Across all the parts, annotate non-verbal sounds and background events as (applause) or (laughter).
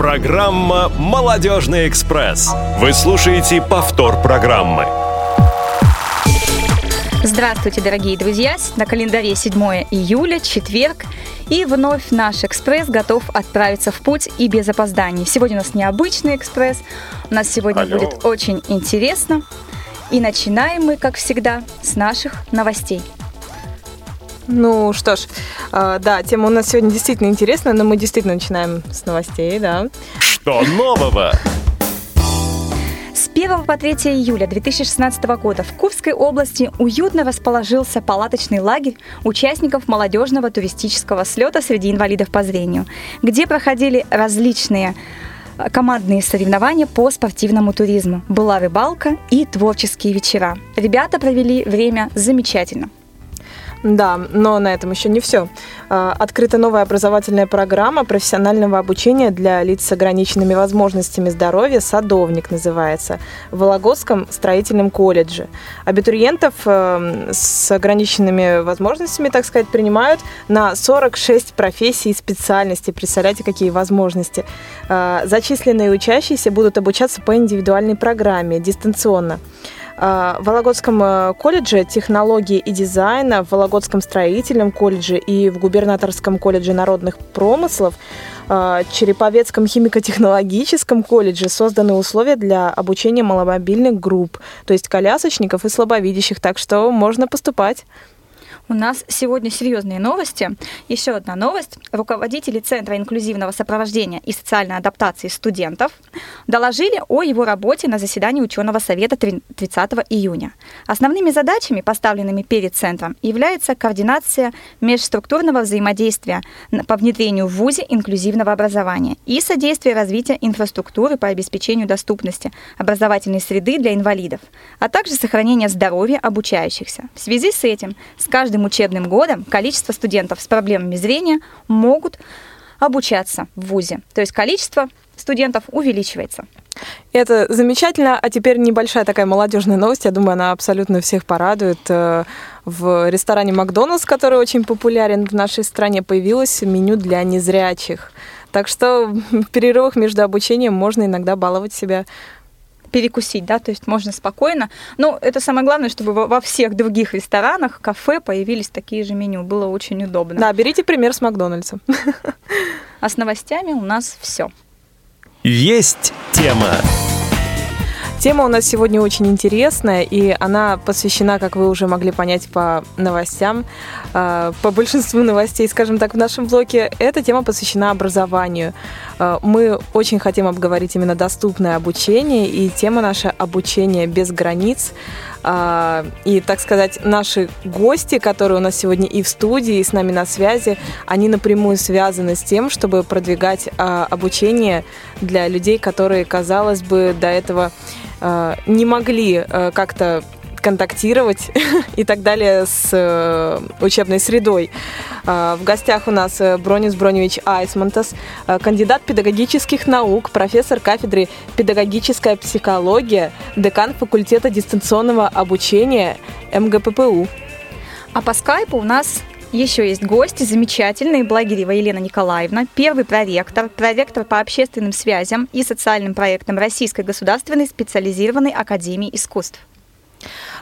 Программа «Молодежный экспресс». Вы слушаете повтор программы. Здравствуйте, дорогие друзья! На календаре 7 июля, четверг. И вновь наш экспресс готов отправиться в путь и без опозданий. Сегодня у нас необычный экспресс. У нас сегодня Алло. будет очень интересно. И начинаем мы, как всегда, с наших новостей. Ну что ж, э, да, тема у нас сегодня действительно интересная, но мы действительно начинаем с новостей, да. Что нового? С 1 по 3 июля 2016 года в Курской области уютно расположился палаточный лагерь участников молодежного туристического слета среди инвалидов по зрению, где проходили различные э, командные соревнования по спортивному туризму. Была рыбалка и творческие вечера. Ребята провели время замечательно. Да, но на этом еще не все. Открыта новая образовательная программа профессионального обучения для лиц с ограниченными возможностями здоровья «Садовник» называется, в Вологодском строительном колледже. Абитуриентов э, с ограниченными возможностями, так сказать, принимают на 46 профессий и специальностей. Представляете, какие возможности. Э, Зачисленные учащиеся будут обучаться по индивидуальной программе, дистанционно. А, В Вологодском э, колледже технологии и дизайна, в Вологодском строительном колледже и в Губернаторском колледже народных промыслов, а, Череповецком химико-технологическом колледже созданы условия для обучения маломобильных групп, то есть колясочников и слабовидящих, так что можно поступать. У нас сегодня серьезные новости. Еще одна новость. Руководители Центра инклюзивного сопровождения и социальной адаптации студентов доложили о его работе на заседании ученого совета 30 июня. Основными задачами, поставленными перед Центром, является координация межструктурного взаимодействия по внедрению в ВУЗе инклюзивного образования и содействие развития инфраструктуры по обеспечению доступности образовательной среды для инвалидов, а также сохранение здоровья обучающихся. В связи с этим с каждым учебным годом количество студентов с проблемами зрения могут обучаться в ВУЗе. То есть количество студентов увеличивается. Это замечательно. А теперь небольшая такая молодежная новость. Я думаю, она абсолютно всех порадует. Э, В ресторане Макдональдс, который очень популярен в нашей стране, появилось меню для незрячих. Так что (laughs) в перерывах между обучением можно иногда баловать себя. Перекусить, да, то есть можно спокойно. Но это самое главное, чтобы во всех других ресторанах, кафе появились такие же меню. Было очень удобно. Да, берите пример с Макдональдса. А с новостями у нас все. Есть тема. Тема у нас сегодня очень интересная, и она посвящена, как вы уже могли понять по новостям, э, по большинству новостей, скажем так, в нашем блоке. Эта тема посвящена образованию. Э, Мы очень хотим обговорить именно доступное обучение, и тема наша «Обучение без границ». А, И, так сказать, наши гости, которые у нас сегодня и в студии, и с нами на связи, они напрямую связаны с тем, чтобы продвигать а, обучение для людей, которые, казалось бы, до этого а, не могли а, как-то контактировать (laughs) и так далее с э, учебной средой. В гостях у нас э, Бронис Броневич Айсмантас, э, кандидат педагогических наук, профессор кафедры педагогическая психология, декан факультета дистанционного обучения МГППУ. А по скайпу у нас еще есть гости, замечательные, Благирева Елена Николаевна, первый проректор, проректор по общественным связям и социальным проектам Российской государственной специализированной академии искусств.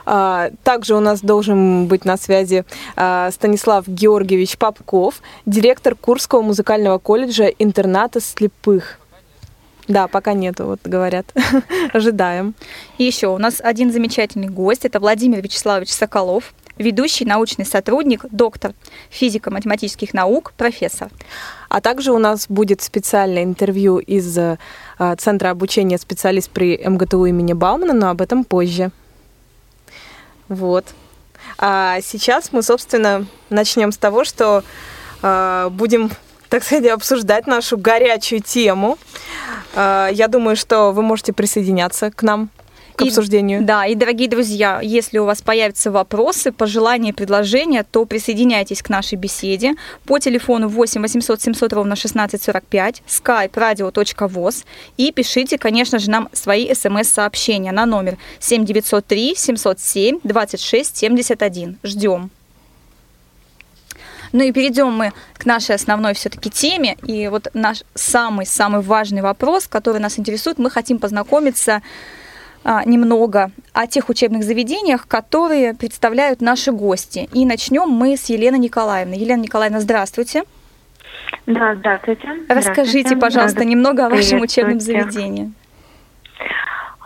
А, Также у нас должен быть на связи а, Станислав Георгиевич Попков, директор Курского музыкального колледжа интерната слепых. Да, пока нету, вот говорят. (laughs) Ожидаем. И еще у нас один замечательный гость, это Владимир Вячеславович Соколов, ведущий научный сотрудник, доктор физико-математических наук, профессор. А также у нас будет специальное интервью из э, Центра обучения специалист при МГТУ имени Баумана, но об этом позже. Вот. А сейчас мы, собственно, начнем с того, что э, будем, так сказать, обсуждать нашу горячую тему. Э, я думаю, что вы можете присоединяться к нам к И- обсуждению. Да, и, дорогие друзья, если у вас появятся вопросы, пожелания, предложения, то присоединяйтесь к нашей беседе по телефону 8 800 700 ровно 1645, skype radio.voz и пишите, конечно же, нам свои смс-сообщения на номер 7903 707 26 71. Ждем. Ну и перейдем мы к нашей основной все-таки теме. И вот наш самый-самый важный вопрос, который нас интересует, мы хотим познакомиться а, немного о тех учебных заведениях, которые представляют наши гости. И начнем мы с Елены Николаевны. Елена Николаевна, здравствуйте. Да, здравствуйте. Расскажите, здравствуйте. пожалуйста, немного о вашем учебном заведении.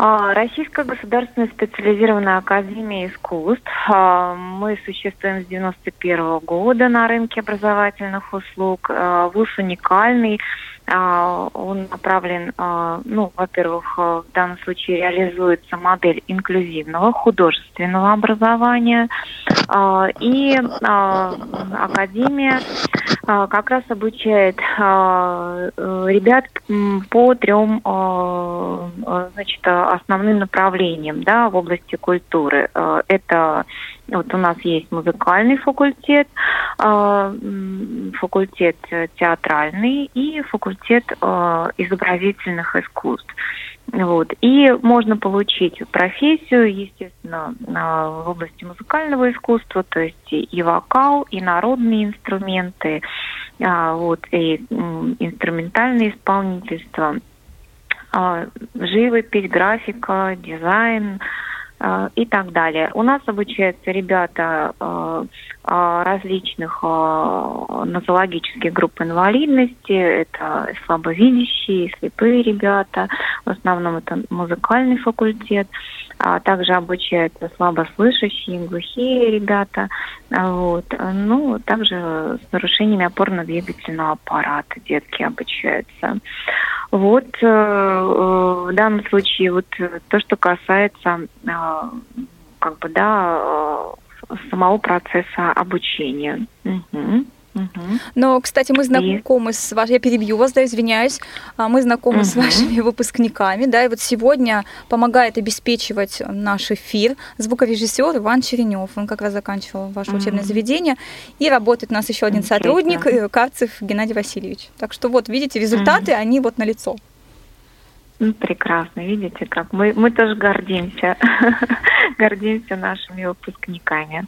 А, Российская государственная специализированная академия искусств. А, мы существуем с 91 года на рынке образовательных услуг. А, вуз уникальный. Он направлен, ну, во-первых, в данном случае реализуется модель инклюзивного художественного образования. И Академия как раз обучает ребят по трем значит, основным направлением да, в области культуры. Э, это вот у нас есть музыкальный факультет, э, факультет театральный и факультет э, изобразительных искусств. Вот. И можно получить профессию, естественно, в области музыкального искусства, то есть и вокал, и народные инструменты, вот, и инструментальное исполнительство – а, живопись, графика, дизайн а, и так далее. У нас обучаются ребята а, различных нозологических групп инвалидности. Это слабовидящие, слепые ребята. В основном это музыкальный факультет. А также обучаются слабослышащие, глухие ребята. Вот. Ну, также с нарушениями опорно-двигательного аппарата детки обучаются. Вот э, э, в данном случае вот то, что касается э, как бы да самого процесса обучения. Угу. Но, кстати, мы знакомы с вашими, я перебью вас, да, извиняюсь, а, мы знакомы угу. с вашими (laughs) выпускниками, да, и вот сегодня помогает обеспечивать наш эфир звукорежиссер Иван Черенев, он как раз заканчивал ваше угу. учебное заведение, и работает у нас еще один сотрудник, э, Карцев Геннадий Васильевич. Так что вот, видите, результаты, угу. они вот на лицо. Ну, прекрасно, видите, как мы, мы тоже гордимся, (laughs) гордимся нашими выпускниками.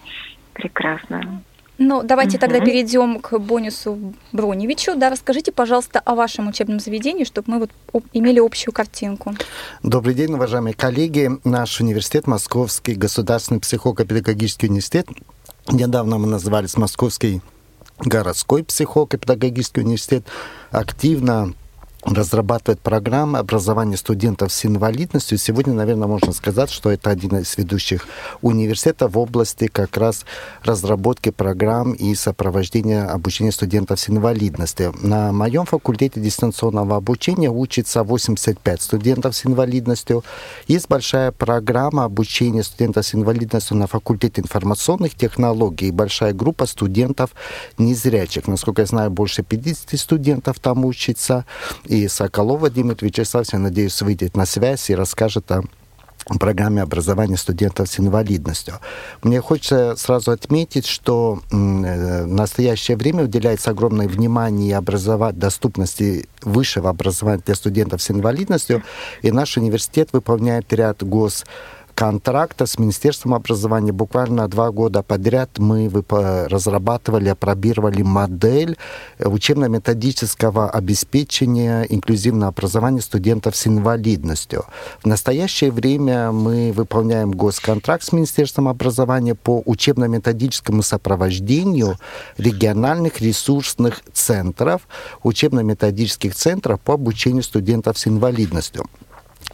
Прекрасно. Ну, давайте угу. тогда перейдем к Бонису Броневичу. Да, расскажите, пожалуйста, о вашем учебном заведении, чтобы мы вот имели общую картинку. Добрый день, уважаемые коллеги. Наш университет, Московский государственный психолого-педагогический университет, недавно мы назывались Московский городской психолого-педагогический университет, активно разрабатывает программы образования студентов с инвалидностью. Сегодня, наверное, можно сказать, что это один из ведущих университетов в области как раз разработки программ и сопровождения обучения студентов с инвалидностью. На моем факультете дистанционного обучения учится 85 студентов с инвалидностью. Есть большая программа обучения студентов с инвалидностью на факультете информационных технологий. Большая группа студентов незрячих. Насколько я знаю, больше 50 студентов там учится и Соколова Дмитрий Вячеславович, я надеюсь, выйдет на связь и расскажет о программе образования студентов с инвалидностью. Мне хочется сразу отметить, что э, в настоящее время уделяется огромное внимание образовать доступности высшего образования для студентов с инвалидностью, и наш университет выполняет ряд гос контракта с Министерством образования. Буквально два года подряд мы разрабатывали, опробировали модель учебно-методического обеспечения инклюзивного образования студентов с инвалидностью. В настоящее время мы выполняем госконтракт с Министерством образования по учебно-методическому сопровождению региональных ресурсных центров, учебно-методических центров по обучению студентов с инвалидностью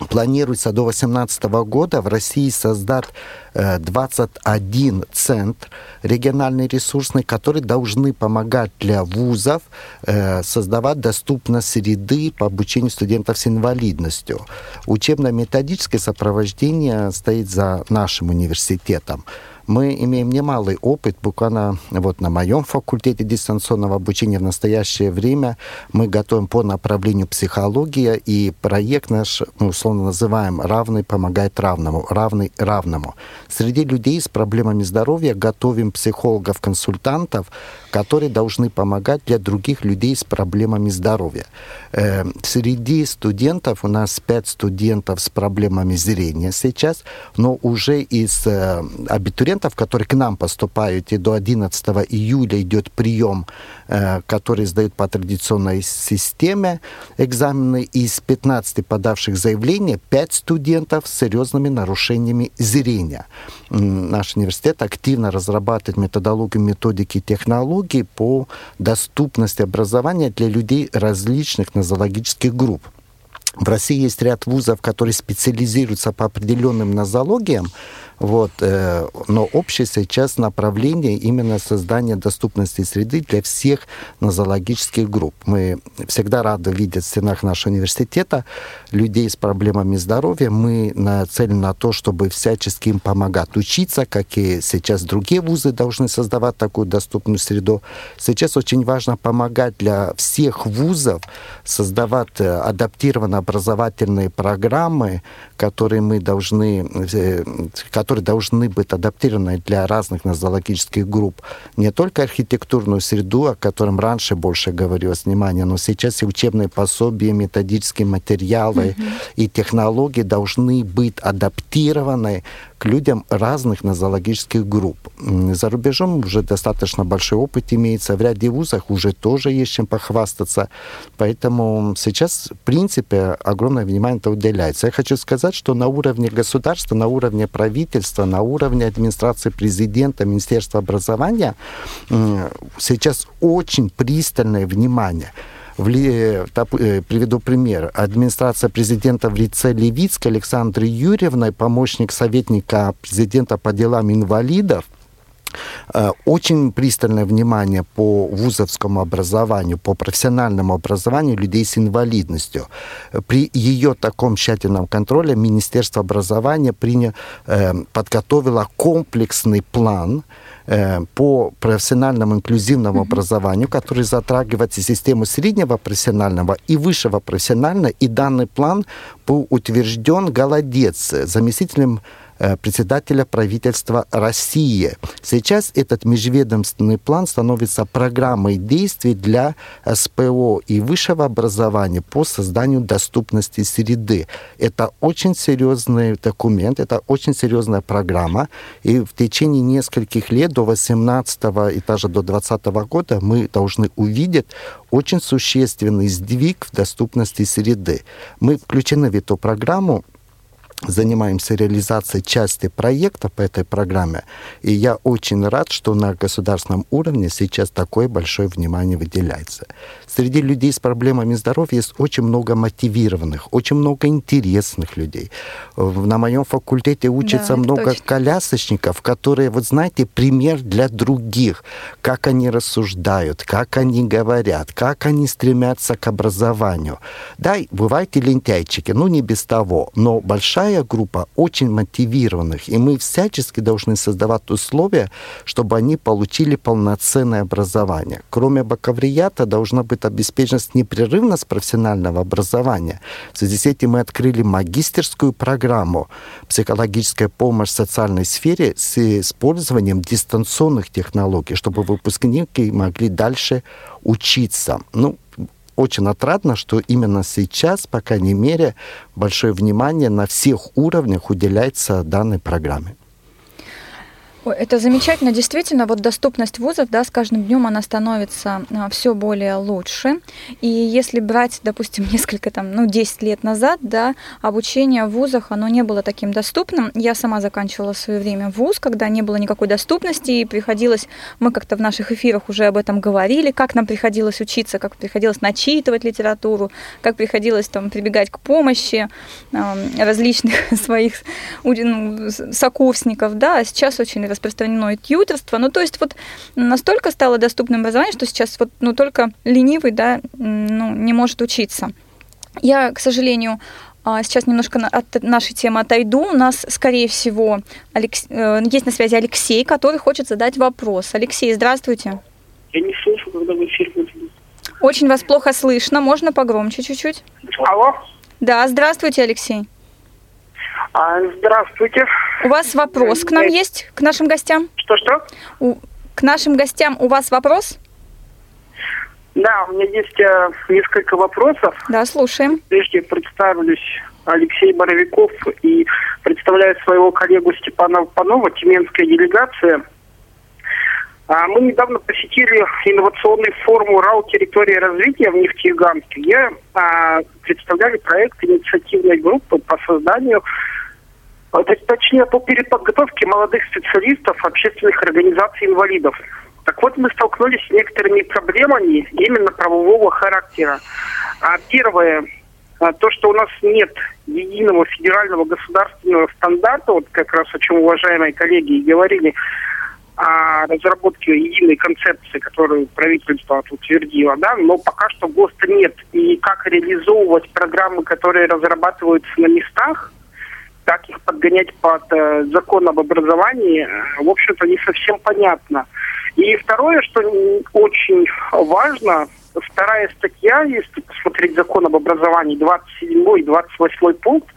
планируется до 2018 года в России создать 21 центр региональный ресурсный, которые должны помогать для вузов э, создавать доступность среды по обучению студентов с инвалидностью. Учебно-методическое сопровождение стоит за нашим университетом мы имеем немалый опыт, буквально вот на моем факультете дистанционного обучения в настоящее время мы готовим по направлению психология, и проект наш мы условно называем «Равный помогает равному», «Равный равному». Среди людей с проблемами здоровья готовим психологов-консультантов, которые должны помогать для других людей с проблемами здоровья. Э, среди студентов у нас пять студентов с проблемами зрения сейчас, но уже из э, абитуриентов абитуриентов, которые к нам поступают, и до 11 июля идет прием, э, который сдают по традиционной системе экзамены. Из 15 подавших заявления 5 студентов с серьезными нарушениями зрения. Наш университет активно разрабатывает методологию, методики технологии по доступности образования для людей различных нозологических групп. В России есть ряд вузов, которые специализируются по определенным нозологиям, вот, э, но общее сейчас направление именно создания доступности среды для всех нозологических групп. Мы всегда рады видеть в стенах нашего университета людей с проблемами здоровья. Мы нацелены на то, чтобы всячески им помогать учиться, как и сейчас другие вузы должны создавать такую доступную среду. Сейчас очень важно помогать для всех вузов создавать э, адаптированные образовательные программы, которые мы должны, э, которые должны быть адаптированы для разных нозологических групп. Не только архитектурную среду, о котором раньше больше говорилось внимание, но сейчас и учебные пособия, методические материалы mm-hmm. и технологии должны быть адаптированы к людям разных нозологических групп. За рубежом уже достаточно большой опыт имеется, в ряде вузах уже тоже есть чем похвастаться, поэтому сейчас, в принципе, огромное внимание это уделяется. Я хочу сказать, что на уровне государства, на уровне правительства, на уровне администрации президента, Министерства образования сейчас очень пристальное внимание в, э, приведу пример. Администрация президента в лице Левицкой Александры Юрьевны, помощник советника президента по делам инвалидов, э, очень пристальное внимание по вузовскому образованию, по профессиональному образованию людей с инвалидностью. При ее таком тщательном контроле Министерство образования приня, э, подготовило комплексный план, Э, по профессиональному инклюзивному образованию, который затрагивает систему среднего профессионального и высшего профессионального. И данный план был утвержден Голодец заместителем Э, председателя правительства России. Сейчас этот межведомственный план становится программой действий для СПО и высшего образования по созданию доступности среды. Это очень серьезный документ, это очень серьезная программа, и в течение нескольких лет, до 18 и даже до 20 года, мы должны увидеть очень существенный сдвиг в доступности среды. Мы включены в эту программу занимаемся реализацией части проекта по этой программе. И я очень рад, что на государственном уровне сейчас такое большое внимание выделяется. Среди людей с проблемами здоровья есть очень много мотивированных, очень много интересных людей. На моем факультете учатся да, много точно. колясочников, которые, вот знаете, пример для других, как они рассуждают, как они говорят, как они стремятся к образованию. Да, бывают и лентяйчики, ну не без того, но большая группа очень мотивированных, и мы всячески должны создавать условия, чтобы они получили полноценное образование. Кроме бакалавриата должна быть обеспеченность непрерывность профессионального образования. В связи с этим мы открыли магистерскую программу «Психологическая помощь в социальной сфере» с использованием дистанционных технологий, чтобы выпускники могли дальше учиться. Ну, очень отрадно, что именно сейчас, по крайней мере, большое внимание на всех уровнях уделяется данной программе. Это замечательно, действительно, вот доступность вузов, да, с каждым днем она становится а, все более лучше. И если брать, допустим, (laughs) несколько там, ну, 10 лет назад, да, обучение в вузах, оно не было таким доступным. Я сама заканчивала свое время вуз, когда не было никакой доступности, и приходилось, мы как-то в наших эфирах уже об этом говорили, как нам приходилось учиться, как приходилось начитывать литературу, как приходилось там прибегать к помощи э, различных (laughs) своих ну, сокурсников, да, а сейчас очень распространено и тьютерство. Ну, то есть вот настолько стало доступным образование, что сейчас вот, ну, только ленивый, да, ну, не может учиться. Я, к сожалению, а, сейчас немножко от нашей темы отойду. У нас, скорее всего, Алекс... Э, есть на связи Алексей, который хочет задать вопрос. Алексей, здравствуйте. Я не слышу, когда в эфир. Очень вас плохо слышно. Можно погромче чуть-чуть? Алло. Да, здравствуйте, Алексей. А, здравствуйте. У вас вопрос к нам есть, к нашим гостям? Что-что? К нашим гостям у вас вопрос? Да, у меня есть э, несколько вопросов. Да, слушаем. Прежде представлюсь Алексей Боровиков и представляю своего коллегу Степана Панова, Тюменская делегация. А, Мы недавно посетили инновационный форум «РАО. Территория развития» в Нефтеюганске, где а, представляли проект инициативной группы по созданию точнее, по переподготовке молодых специалистов общественных организаций инвалидов. Так вот, мы столкнулись с некоторыми проблемами именно правового характера. А первое, а, то, что у нас нет единого федерального государственного стандарта, вот как раз о чем уважаемые коллеги и говорили, о разработке единой концепции, которую правительство утвердило, да, но пока что ГОСТа нет. И как реализовывать программы, которые разрабатываются на местах, как их подгонять под э, закон об образовании, э, в общем-то, не совсем понятно. И второе, что очень важно, вторая статья, если посмотреть закон об образовании, 27 и 28 пункт,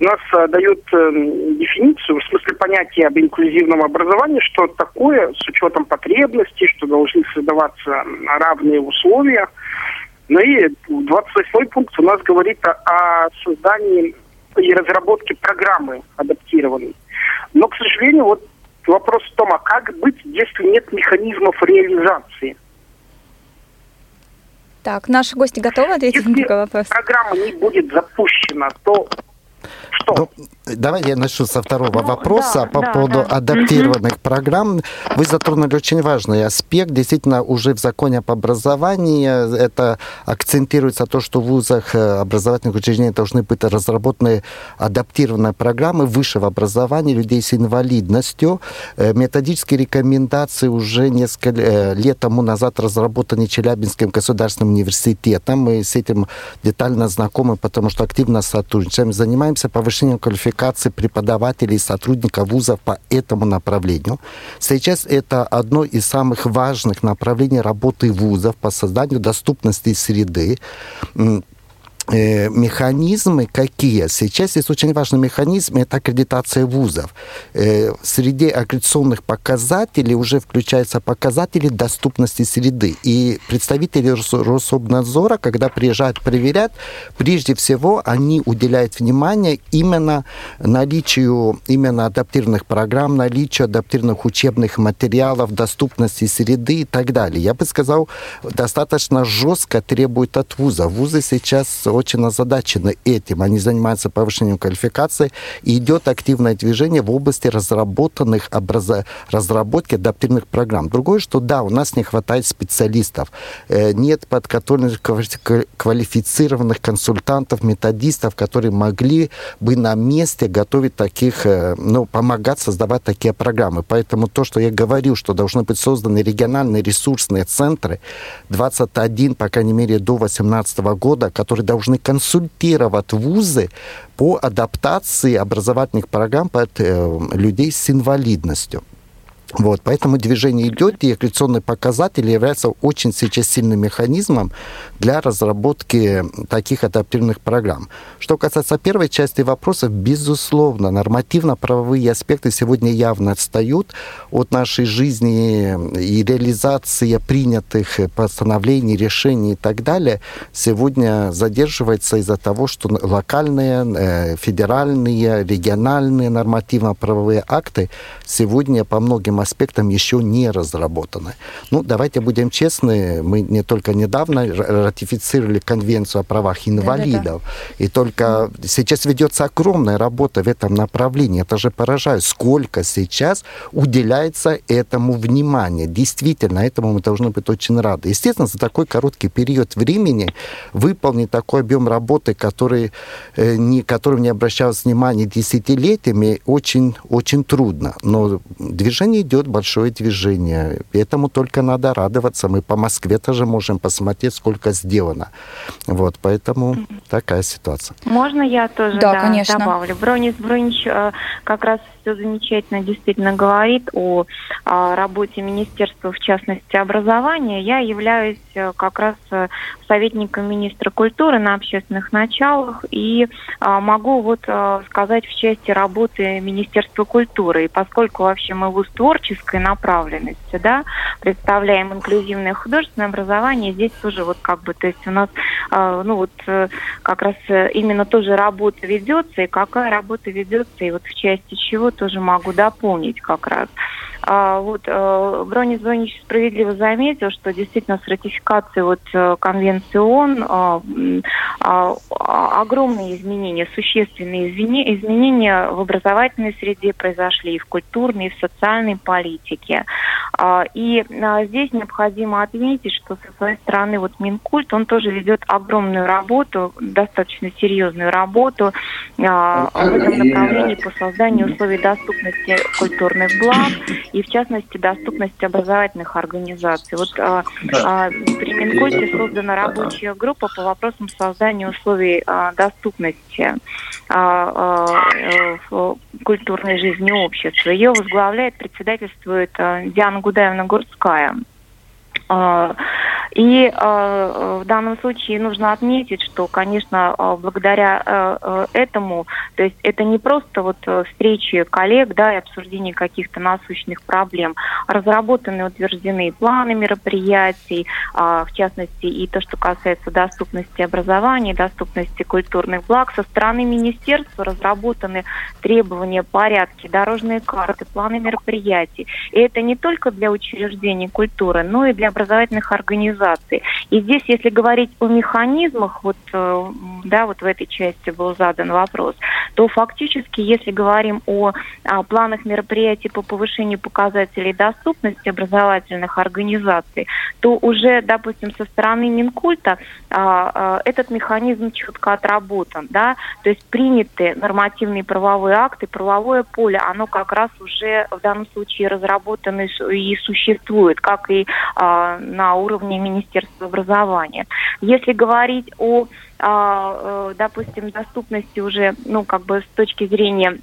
у нас э, дают э, дефиницию, в смысле понятия об инклюзивном образовании, что такое с учетом потребностей, что должны создаваться равные условия. Ну и 28 пункт у нас говорит о, о создании и разработке программы адаптированной. Но, к сожалению, вот вопрос в том, а как быть, если нет механизмов реализации? Так, наши гости готовы ответить на Если такой вопрос? программа не будет запущена, то что? Ну, давайте я начну со второго Ну, вопроса да, по да, поводу да. адаптированных программ. Вы затронули очень важный аспект. Действительно, уже в законе об образовании это акцентируется то, что в вузах э, образовательных учреждений должны быть разработаны адаптированные программы высшего образования людей с инвалидностью. Э, Методические рекомендации уже несколько э, лет тому назад разработаны Челябинским государственным университетом. Мы с этим детально знакомы, потому что активно сотрудничаем. Занимаемся повышением квалификации преподавателей и сотрудников вузов по этому направлению. Сейчас это одно из самых важных направлений работы вузов по созданию доступности среды. Э, механизмы какие? Сейчас есть очень важный механизм, это аккредитация вузов. Э, среди аккредитационных показателей уже включаются показатели доступности среды. И представители Рос- Рособнадзора, когда приезжают проверять, прежде всего они уделяют внимание именно наличию именно адаптированных программ, наличию адаптированных учебных материалов, доступности среды и так далее. Я бы сказал, достаточно жестко требует от вуза. Вузы сейчас очень озадачены этим. Они занимаются повышением квалификации. И идет активное движение в области разработанных образа... разработки адаптивных программ. Другое, что да, у нас не хватает специалистов. Э, Нет подготовленных квали- квалифицированных консультантов, методистов, которые могли бы на месте готовить таких, э, ну, помогать создавать такие программы. Поэтому то, что я говорю, что должны быть созданы региональные ресурсные центры, 21, по крайней мере, до 2018 года, которые должны консультировать вузы по адаптации образовательных программ под э, людей с инвалидностью. Вот, поэтому движение идет, и аккредитационные показатели являются очень сейчас сильным механизмом для разработки таких адаптированных программ. Что касается первой части вопросов, безусловно, нормативно-правовые аспекты сегодня явно отстают от нашей жизни и реализация принятых постановлений, решений и так далее сегодня задерживается из-за того, что локальные, э, федеральные, региональные нормативно-правовые акты сегодня по многим аспектам еще не разработаны. Ну, давайте будем честны, мы не только недавно ратифицировали Конвенцию о правах инвалидов, и только сейчас ведется огромная работа в этом направлении. Это же поражает, сколько сейчас уделяется этому внимания. Действительно, этому мы должны быть очень рады. Естественно, за такой короткий период времени выполнить такой объем работы, который, э, не, которым не обращалось внимания десятилетиями, очень, очень трудно. Но движение идет, большое движение. Этому только надо радоваться. Мы по Москве тоже можем посмотреть, сколько сделано. Вот, поэтому такая ситуация. Можно я тоже Да, конечно. добавлю? Бронис Брунич э, как раз все замечательно действительно говорит о, о работе Министерства, в частности, образования. Я являюсь э, как раз э, советником министра культуры на общественных началах и а, могу вот а, сказать в части работы Министерства культуры. И поскольку вообще мы вуз творческой направленности, да, представляем инклюзивное художественное образование, здесь тоже вот как бы, то есть у нас, э, ну вот э, как раз именно тоже работа ведется, и какая работа ведется, и вот в части чего тоже могу дополнить как раз. А, вот э, Бронис Бронич справедливо заметил, что действительно с ратификацией вот э, конвенции ООН а, а, огромные изменения, существенные изменения в образовательной среде произошли и в культурной, и в социальной политике. И здесь необходимо отметить, что со своей стороны вот Минкульт, он тоже ведет огромную работу, достаточно серьезную работу в этом направлении по созданию условий доступности культурных благ и в частности доступность образовательных организаций. Вот а, а, при Минкульте создана рабочая группа по вопросам создания условий а, доступности а, а, культурной жизни общества. Ее возглавляет, председательствует а, Диана Гудаевна Гурская. А, и э, в данном случае нужно отметить, что, конечно, э, благодаря э, этому, то есть это не просто вот встречи коллег, да, и обсуждение каких-то насущных проблем, разработаны, утверждены планы мероприятий, в частности, и то, что касается доступности образования, доступности культурных благ. Со стороны министерства разработаны требования, порядки, дорожные карты, планы мероприятий. И это не только для учреждений культуры, но и для образовательных организаций организации. И здесь, если говорить о механизмах, вот, э, да, вот в этой части был задан вопрос, то фактически, если говорим о, о планах мероприятий по повышению показателей доступности образовательных организаций, то уже, допустим, со стороны Минкульта а, а, этот механизм четко отработан, да, то есть приняты нормативные правовые акты, правовое поле, оно как раз уже в данном случае разработано и существует, как и а, на уровне Министерства образования. Если говорить о, а, э, допустим, доступности уже, ну, как бы с точки зрения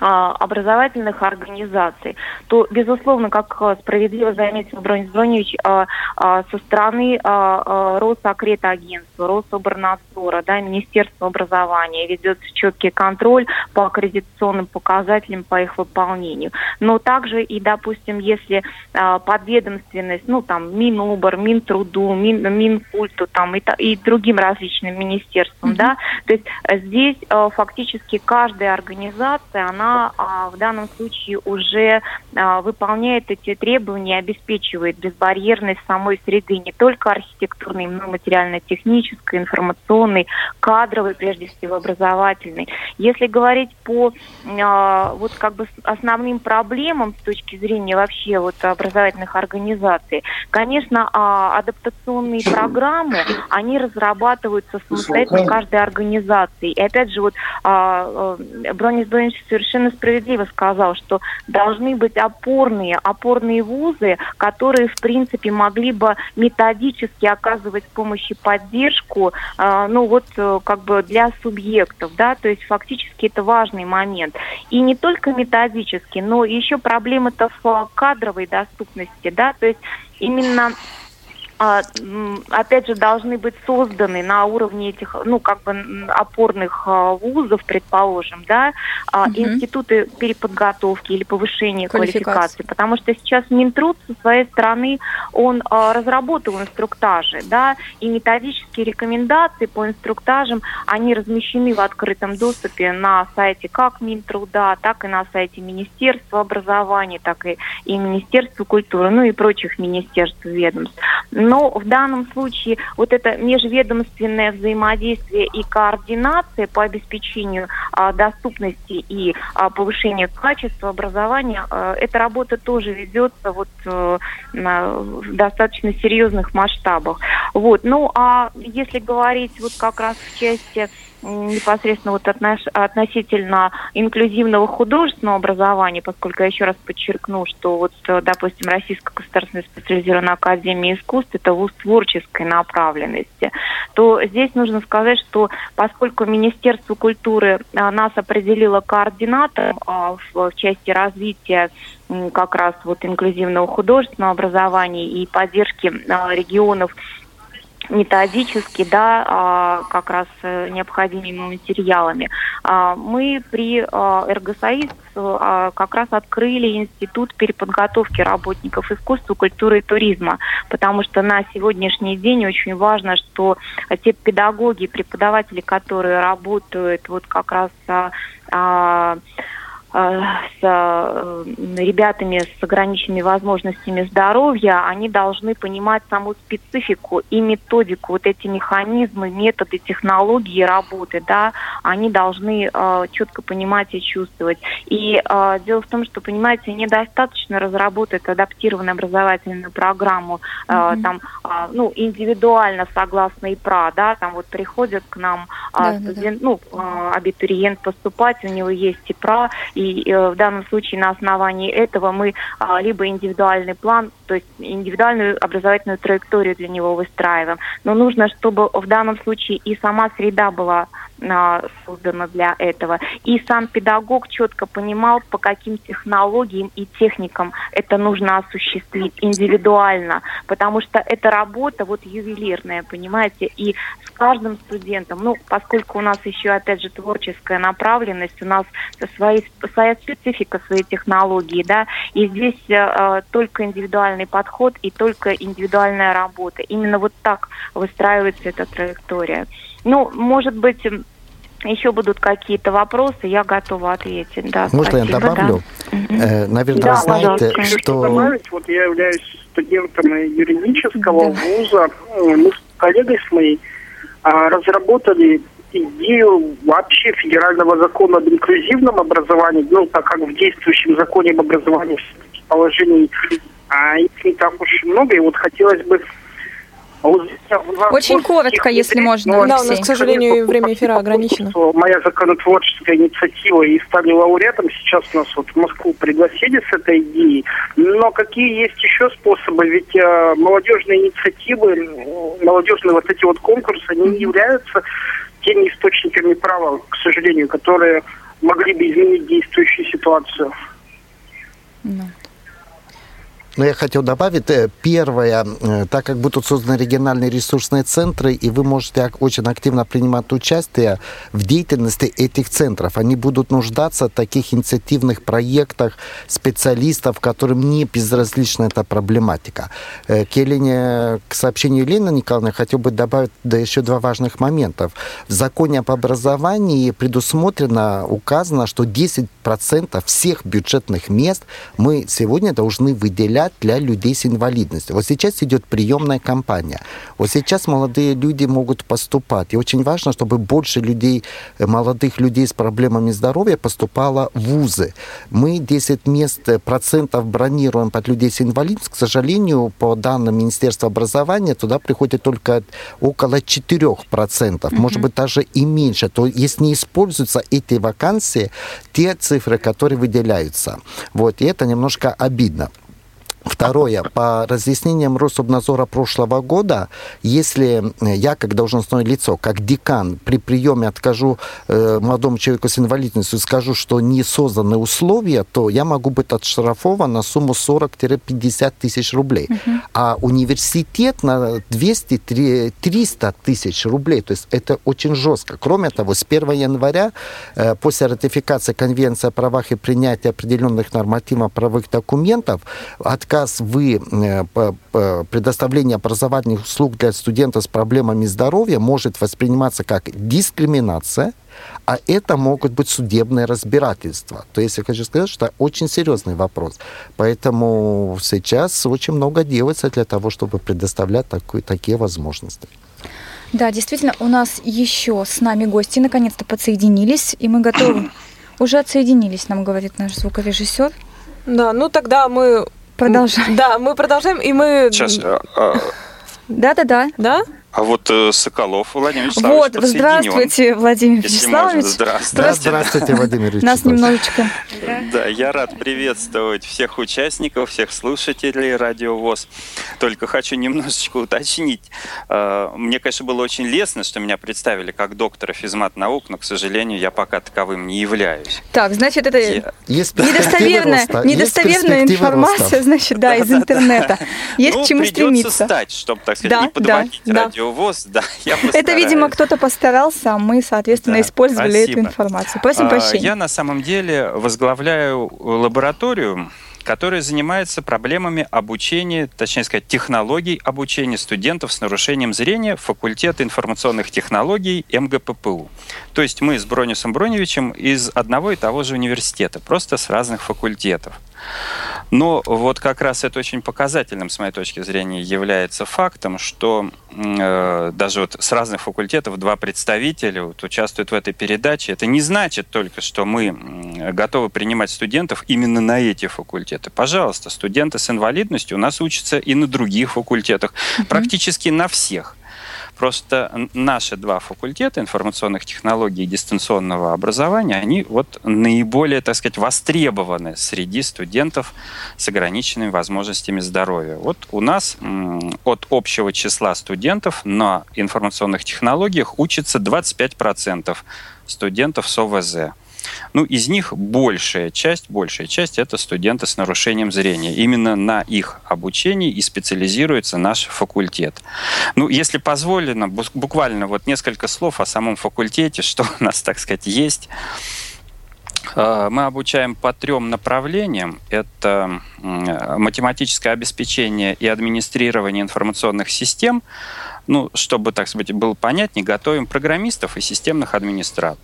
образовательных организаций, то, безусловно, как э, справедливо заметил Бронис Броневич, а, а, со стороны Росакредагентства, Рособорнадзора, да, Министерства образования ведется четкий контроль по аккредитационным показателям, по их выполнению. Но также и, допустим, если подведомственность, ну, там, Минобр, Минтруду, Мин, Минкульту, там, и, и другим различным министерствам, mm-hmm. да, то есть здесь фактически каждая организация, она а, в данном случае уже а, выполняет эти требования, обеспечивает безбарьерность самой среды, не только архитектурной, но и материально-технической, информационной, кадровой, прежде всего, образовательной. Если говорить по а, вот как бы основным проблемам с точки зрения вообще вот образовательных организаций, конечно, а, адаптационные программы, они разрабатываются самостоятельно каждой организации. И опять же, вот а, а Бронис Бронич совершенно совершенно справедливо сказал, что должны быть опорные, опорные вузы, которые, в принципе, могли бы методически оказывать помощь и поддержку, э, ну вот, э, как бы для субъектов, да, то есть фактически это важный момент. И не только методически, но еще проблема-то в кадровой доступности, да, то есть именно опять же, должны быть созданы на уровне этих, ну, как бы опорных а, вузов, предположим, да, угу. институты переподготовки или повышения квалификации. Потому что сейчас Минтруд со своей стороны, он разработал инструктажи, да, и методические рекомендации по инструктажам, они размещены в открытом доступе на сайте как Минтруда, так и на сайте Министерства образования, так и, и Министерства культуры, ну и прочих министерств ведомств. Но в данном случае вот это межведомственное взаимодействие и координация по обеспечению а, доступности и а, повышению качества образования, а, эта работа тоже ведется вот а, в достаточно серьезных масштабах. Вот. Ну а если говорить вот как раз в части непосредственно вот отнош, относительно инклюзивного художественного образования, поскольку я еще раз подчеркну, что вот, допустим, Российская государственная специализированная академия искусств это вуз творческой направленности, то здесь нужно сказать, что поскольку Министерство культуры а, нас определило координатором а, в части развития как раз вот инклюзивного художественного образования и поддержки а, регионов методически, да, а, как раз э, необходимыми материалами. А, мы при а, РГСАИС как раз открыли институт переподготовки работников искусства, культуры и туризма, потому что на сегодняшний день очень важно, что те педагоги, преподаватели, которые работают вот как раз с э, ребятами с ограниченными возможностями здоровья, они должны понимать саму специфику и методику, вот эти механизмы, методы, технологии работы, да, они должны э, четко понимать и чувствовать. И э, дело в том, что, понимаете, недостаточно разработать адаптированную образовательную программу, э, mm-hmm. там, э, ну, индивидуально, согласно ИПРА, да, там вот приходят к нам э, да, студент, да, да. ну, э, абитуриент поступать, у него есть ИПРА, и э, в данном случае на основании этого мы а, либо индивидуальный план, то есть индивидуальную образовательную траекторию для него выстраиваем. Но нужно, чтобы в данном случае и сама среда была создана для этого. И сам педагог четко понимал, по каким технологиям и техникам это нужно осуществить индивидуально, потому что это работа вот ювелирная, понимаете, и с каждым студентом, ну, поскольку у нас еще, опять же, творческая направленность, у нас свои, своя специфика, свои технологии, да, и здесь э, только индивидуальный подход и только индивидуальная работа. Именно вот так выстраивается эта траектория. Ну, может быть, еще будут какие-то вопросы, я готова ответить. Да, Можно спасибо, я добавлю? Да. Э, наверное, да, знаете, пожалуйста. что... Добавить, вот я являюсь студентом юридического да. вуза. Мы с коллегой с моей а, разработали идею вообще федерального закона об инклюзивном образовании, ну, так как в действующем законе об образовании положений а, их не так уж много, и вот хотелось бы очень коротко, если можно. Да, у нас, к сожалению, время эфира ограничено. Моя законотворческая инициатива и стали лауреатом. Сейчас нас вот в Москву пригласили с этой идеей. Но какие есть еще способы? Ведь э, молодежные инициативы, молодежные вот эти вот конкурсы, они не являются теми источниками права, к сожалению, которые могли бы изменить действующую ситуацию. No. Но я хотел добавить, э, первое, э, так как будут созданы региональные ресурсные центры, и вы можете очень активно принимать участие в деятельности этих центров. Они будут нуждаться в таких инициативных проектах специалистов, которым не безразлична эта проблематика. Э, к, Елене, к сообщению Елены Николаевны хотел бы добавить да, еще два важных момента. В законе об образовании предусмотрено, указано, что 10% всех бюджетных мест мы сегодня должны выделять выделять для людей с инвалидностью. Вот сейчас идет приемная кампания. Вот сейчас молодые люди могут поступать. И очень важно, чтобы больше людей, э, молодых людей с проблемами здоровья поступало в вузы. Мы 10 мест, э, процентов бронируем под людей с инвалидностью. К сожалению, по данным Министерства образования, туда приходит только около 4%, mm-hmm. может быть, даже и меньше. То есть не используются эти вакансии, те цифры, которые выделяются. Вот, и это немножко обидно. Второе, по разъяснениям Рособнадзора прошлого года, если я, как должностное лицо, как декан, при приеме откажу э, молодому человеку с инвалидностью, скажу, что не созданы условия, то я могу быть отштрафован на сумму 40-50 тысяч рублей. Uh-huh. А университет на 200-300 тысяч рублей. То есть это очень жестко. Кроме того, с 1 января, э, после ратификации Конвенции о правах и принятия определенных нормативов правовых документов, от отказ в э, предоставлении образовательных услуг для студентов с проблемами здоровья может восприниматься как дискриминация, а это могут быть судебные разбирательства. То есть я хочу сказать, что это очень серьезный вопрос. Поэтому сейчас очень много делается для того, чтобы предоставлять такой, такие возможности. Да, действительно, у нас еще с нами гости наконец-то подсоединились, и мы готовы. Уже отсоединились, нам говорит наш звукорежиссер. Да, ну тогда мы Продолжаем. Да, мы продолжаем, и мы... Сейчас. А, а, Да-да-да. Да? А вот э, Соколов Владимир Вячеславович Вот, здравствуйте, Владимир Вячеславович. Здравствуйте. Да, здравствуйте, Владимир Вячеславович. Нас немножечко. Да, я рад приветствовать всех участников, всех слушателей Радио ВОЗ. Только хочу немножечко уточнить. Э, мне, конечно, было очень лестно, что меня представили как доктора физмат наук, но, к сожалению, я пока таковым не являюсь. Так, значит, это я... недостоверная, недостоверная информация, значит, да, из интернета. Есть ну, к чему стремиться. стать, чтобы, так сказать, не подводить радио Радио ВОЗ, (laughs) да, я Это, видимо, кто-то постарался, а мы, соответственно, Да, использовали эту спасибо. информацию. Просим А, прощения. Я на самом деле возглавляю лабораторию, которая занимается проблемами обучения, точнее сказать, технологий обучения студентов с нарушением зрения факультета информационных технологий МГППУ. То есть мы с Бронисом Броневичем из одного и того же университета, просто с разных факультетов. Но вот как раз это очень показательным, с моей точки зрения, является фактом, что э, даже вот с разных факультетов два представителя вот участвуют в этой передаче. Это не значит только, что мы готовы принимать студентов именно на эти факультеты. Пожалуйста, студенты с инвалидностью у нас учатся и на других факультетах, практически на всех. Просто наши два факультета информационных технологий и дистанционного образования, они вот наиболее, так сказать, востребованы среди студентов с ограниченными возможностями здоровья. Вот у нас от общего числа студентов на информационных технологиях учится 25% студентов с ОВЗ. Ну, из них большая часть, большая часть это студенты с нарушением зрения. Именно на их обучении и специализируется наш факультет. Ну, если позволено, бу- буквально вот несколько слов о самом факультете, (laughs) что у нас, так сказать, есть. Э, Мы обучаем по трем направлениям. Это математическое обеспечение и администрирование информационных систем. Ну, чтобы, так сказать, было понятнее, готовим программистов и системных администраторов.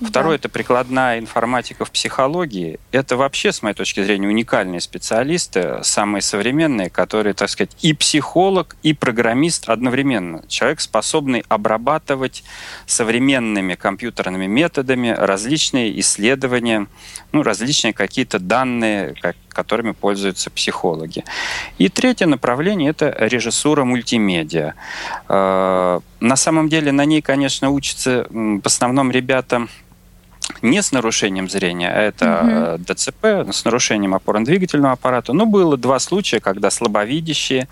Второе это прикладная информатика в психологии. Это вообще, с моей точки зрения, уникальные специалисты, самые современные, которые, так сказать, и психолог, и программист одновременно. Человек, способный обрабатывать современными компьютерными методами различные исследования, ну, различные какие-то данные, как- которыми пользуются психологи. И третье направление – это режиссура мультимедиа. Э, На самом деле на ней, конечно, учатся в основном ребята не с нарушением зрения, а это э, ДЦП, с нарушением опорно-двигательного аппарата. Но было два случая, когда слабовидящие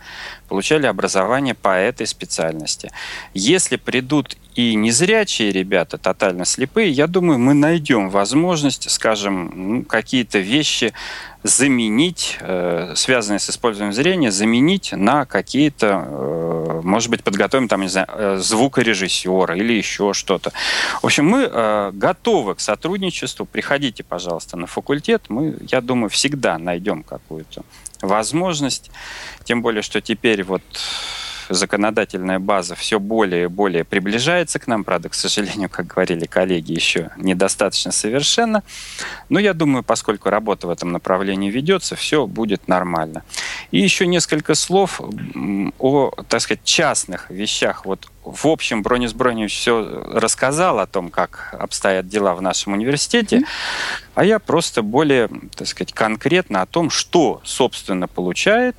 получали образование по этой специальности. Если придут и незрячие ребята, тотально слепые, я думаю, мы найдем возможность, скажем, ну, какие-то вещи заменить, э, связанные с использованием зрения, заменить на какие-то, э, может быть, подготовим там, не знаю, э, звукорежиссера или еще что-то. В общем, мы э, готовы к сотрудничеству. Приходите, пожалуйста, на факультет. Мы, я думаю, всегда найдем какую-то возможность. Тем более, что теперь вот законодательная база все более и более приближается к нам. Правда, к сожалению, как говорили коллеги, еще недостаточно совершенно. Но я думаю, поскольку работа в этом направлении ведется, все будет нормально. И еще несколько слов о, так сказать, частных вещах. Вот в общем, Бронис Броневич все рассказал о том, как обстоят дела в нашем университете, а я просто более, так сказать, конкретно о том, что, собственно, получает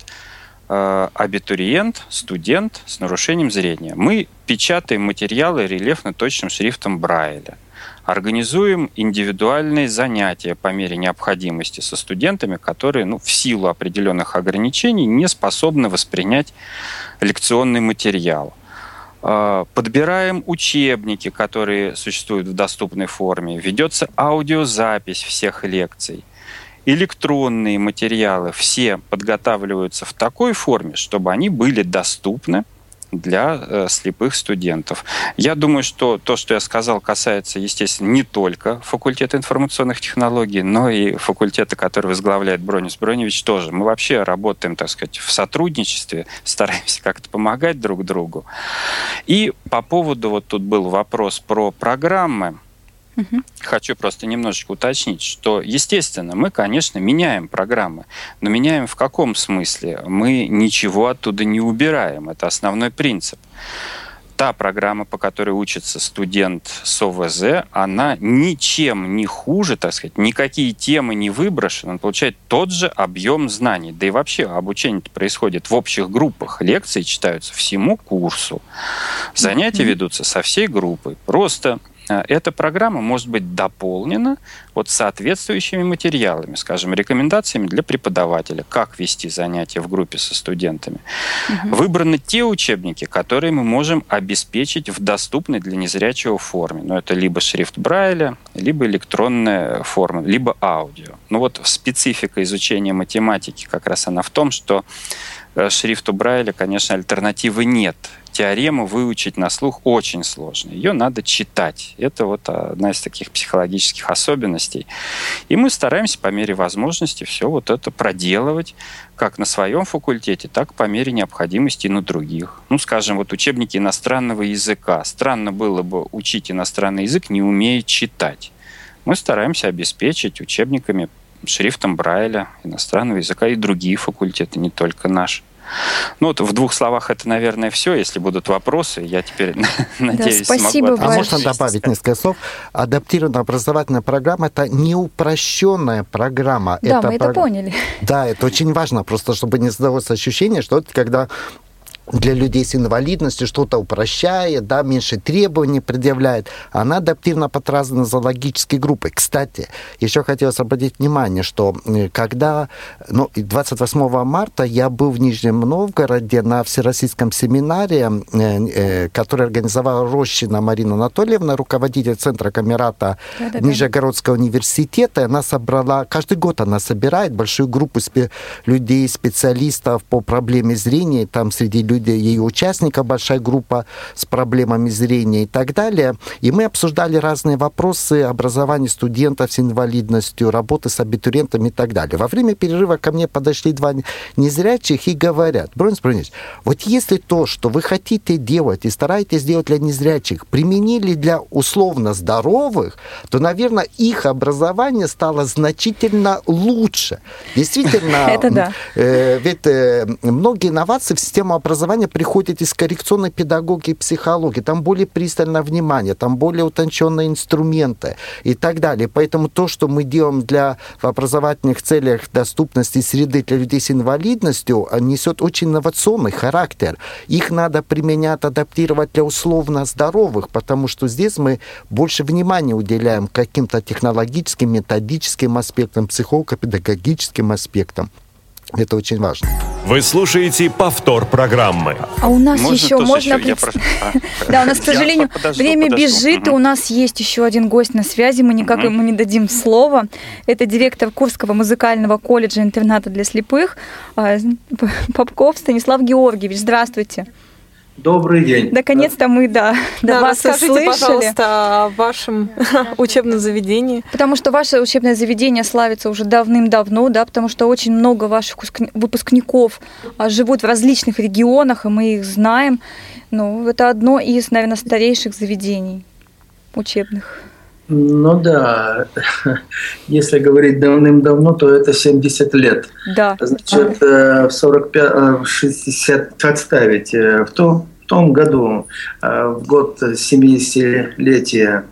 абитуриент, студент с нарушением зрения. Мы печатаем материалы рельефно-точным шрифтом Брайля. Организуем индивидуальные занятия по мере необходимости со студентами, которые ну, в силу определенных ограничений не способны воспринять лекционный материал. Э, Подбираем учебники, которые существуют в доступной форме. Ведется аудиозапись всех лекций электронные материалы все подготавливаются в такой форме, чтобы они были доступны для э, слепых студентов. Я думаю, что то, что я сказал, касается, естественно, не только факультета информационных технологий, но и факультета, который возглавляет Бронис Броневич тоже. Мы вообще работаем, так сказать, в сотрудничестве, стараемся как-то помогать друг другу. И по поводу, вот тут был вопрос про программы. Хочу просто немножечко уточнить, что, естественно, мы, конечно, меняем программы, но меняем в каком смысле? Мы ничего оттуда не убираем, это основной принцип. Та программа, по которой учится студент с ОВЗ, она ничем не хуже, так сказать, никакие темы не выброшены, он получает тот же объем знаний. Да и вообще обучение происходит в общих группах, лекции читаются всему курсу, занятия ведутся со всей группой. Просто эта программа может быть дополнена вот соответствующими материалами, скажем, рекомендациями для преподавателя, как вести занятия в группе со студентами. Выбраны те учебники, которые мы можем обеспечить в доступной для незрячего форме. Но это либо шрифт Брайля, либо электронная форма, либо аудио. Ну вот специфика изучения математики как раз она в том, что э, шрифту Брайля, конечно, альтернативы нет. Теорему выучить на слух очень сложно. Ее надо читать. Это вот одна из таких психологических особенностей. И мы стараемся по мере возможности все вот это проделывать как на своем факультете, так по мере необходимости на других. Ну, скажем, вот учебники иностранного языка. Странно было бы учить иностранный язык, не умея читать. Мы стараемся обеспечить учебниками шрифтом Брайля, иностранного языка и другие факультеты, не только наш. Ну вот в двух словах это, наверное, все. Если будут вопросы, я теперь (laughs) надеюсь, да, спасибо смогу А можно добавить несколько слов? Адаптированная образовательная программа – это не упрощенная программа. Да, это мы это поняли. Да, это очень важно, просто чтобы не создалось ощущение, что когда для людей с инвалидностью что-то упрощает, да, меньше требований предъявляет. Она адаптивна под разные нозологические группы. Кстати, еще хотелось обратить внимание, что э, когда ну, 28 марта я был в Нижнем Новгороде на Всероссийском семинаре, э, э, который организовала Рощина Марина Анатольевна, руководитель Центра Камерата да, да, Нижегородского университета. Она собрала, каждый год она собирает большую группу спе- людей, специалистов по проблеме зрения, там среди людей, ее участников, большая группа с проблемами зрения и так далее. И мы обсуждали разные вопросы образования студентов с инвалидностью, работы с абитуриентами и так далее. Во время перерыва ко мне подошли два незрячих и говорят, Бронис Бронис, вот если то, что вы хотите делать и стараетесь делать для незрячих, применили для условно здоровых, то, наверное, их образование стало значительно лучше. Действительно, (laughs) Это да. Э, ведь э, многие инновации в систему образования образования приходит из коррекционной педагогики и психологии. Там более пристальное внимание, там более утонченные инструменты и так далее. Поэтому то, что мы делаем для в образовательных целях доступности среды для людей с инвалидностью, несет очень инновационный характер. Их надо применять, адаптировать для условно здоровых, потому что здесь мы больше внимания уделяем каким-то технологическим, методическим аспектам, психолого-педагогическим аспектам. Это очень важно. Вы слушаете повтор программы. А у нас можно еще можно... Еще? Пред... А, (laughs) да, у нас, к сожалению, подожду, время подожду. бежит, и у нас есть еще один гость на связи, мы никак угу. ему не дадим слова. Это директор Курского музыкального колледжа интерната для слепых а, (laughs) Попков Станислав Георгиевич. Здравствуйте. Добрый день. Наконец-то мы, да, да, вас расскажите, услышали. пожалуйста, о вашем (laughs) учебном заведении. Потому что ваше учебное заведение славится уже давным-давно, да, потому что очень много ваших выпускников а, живут в различных регионах, и мы их знаем. Ну, это одно из, наверное, старейших заведений учебных. Ну да, (laughs) если говорить давным-давно, то это 70 лет. Да. Значит, э, в 45, 60, отставить, в том, в том году, э, в год 70-летия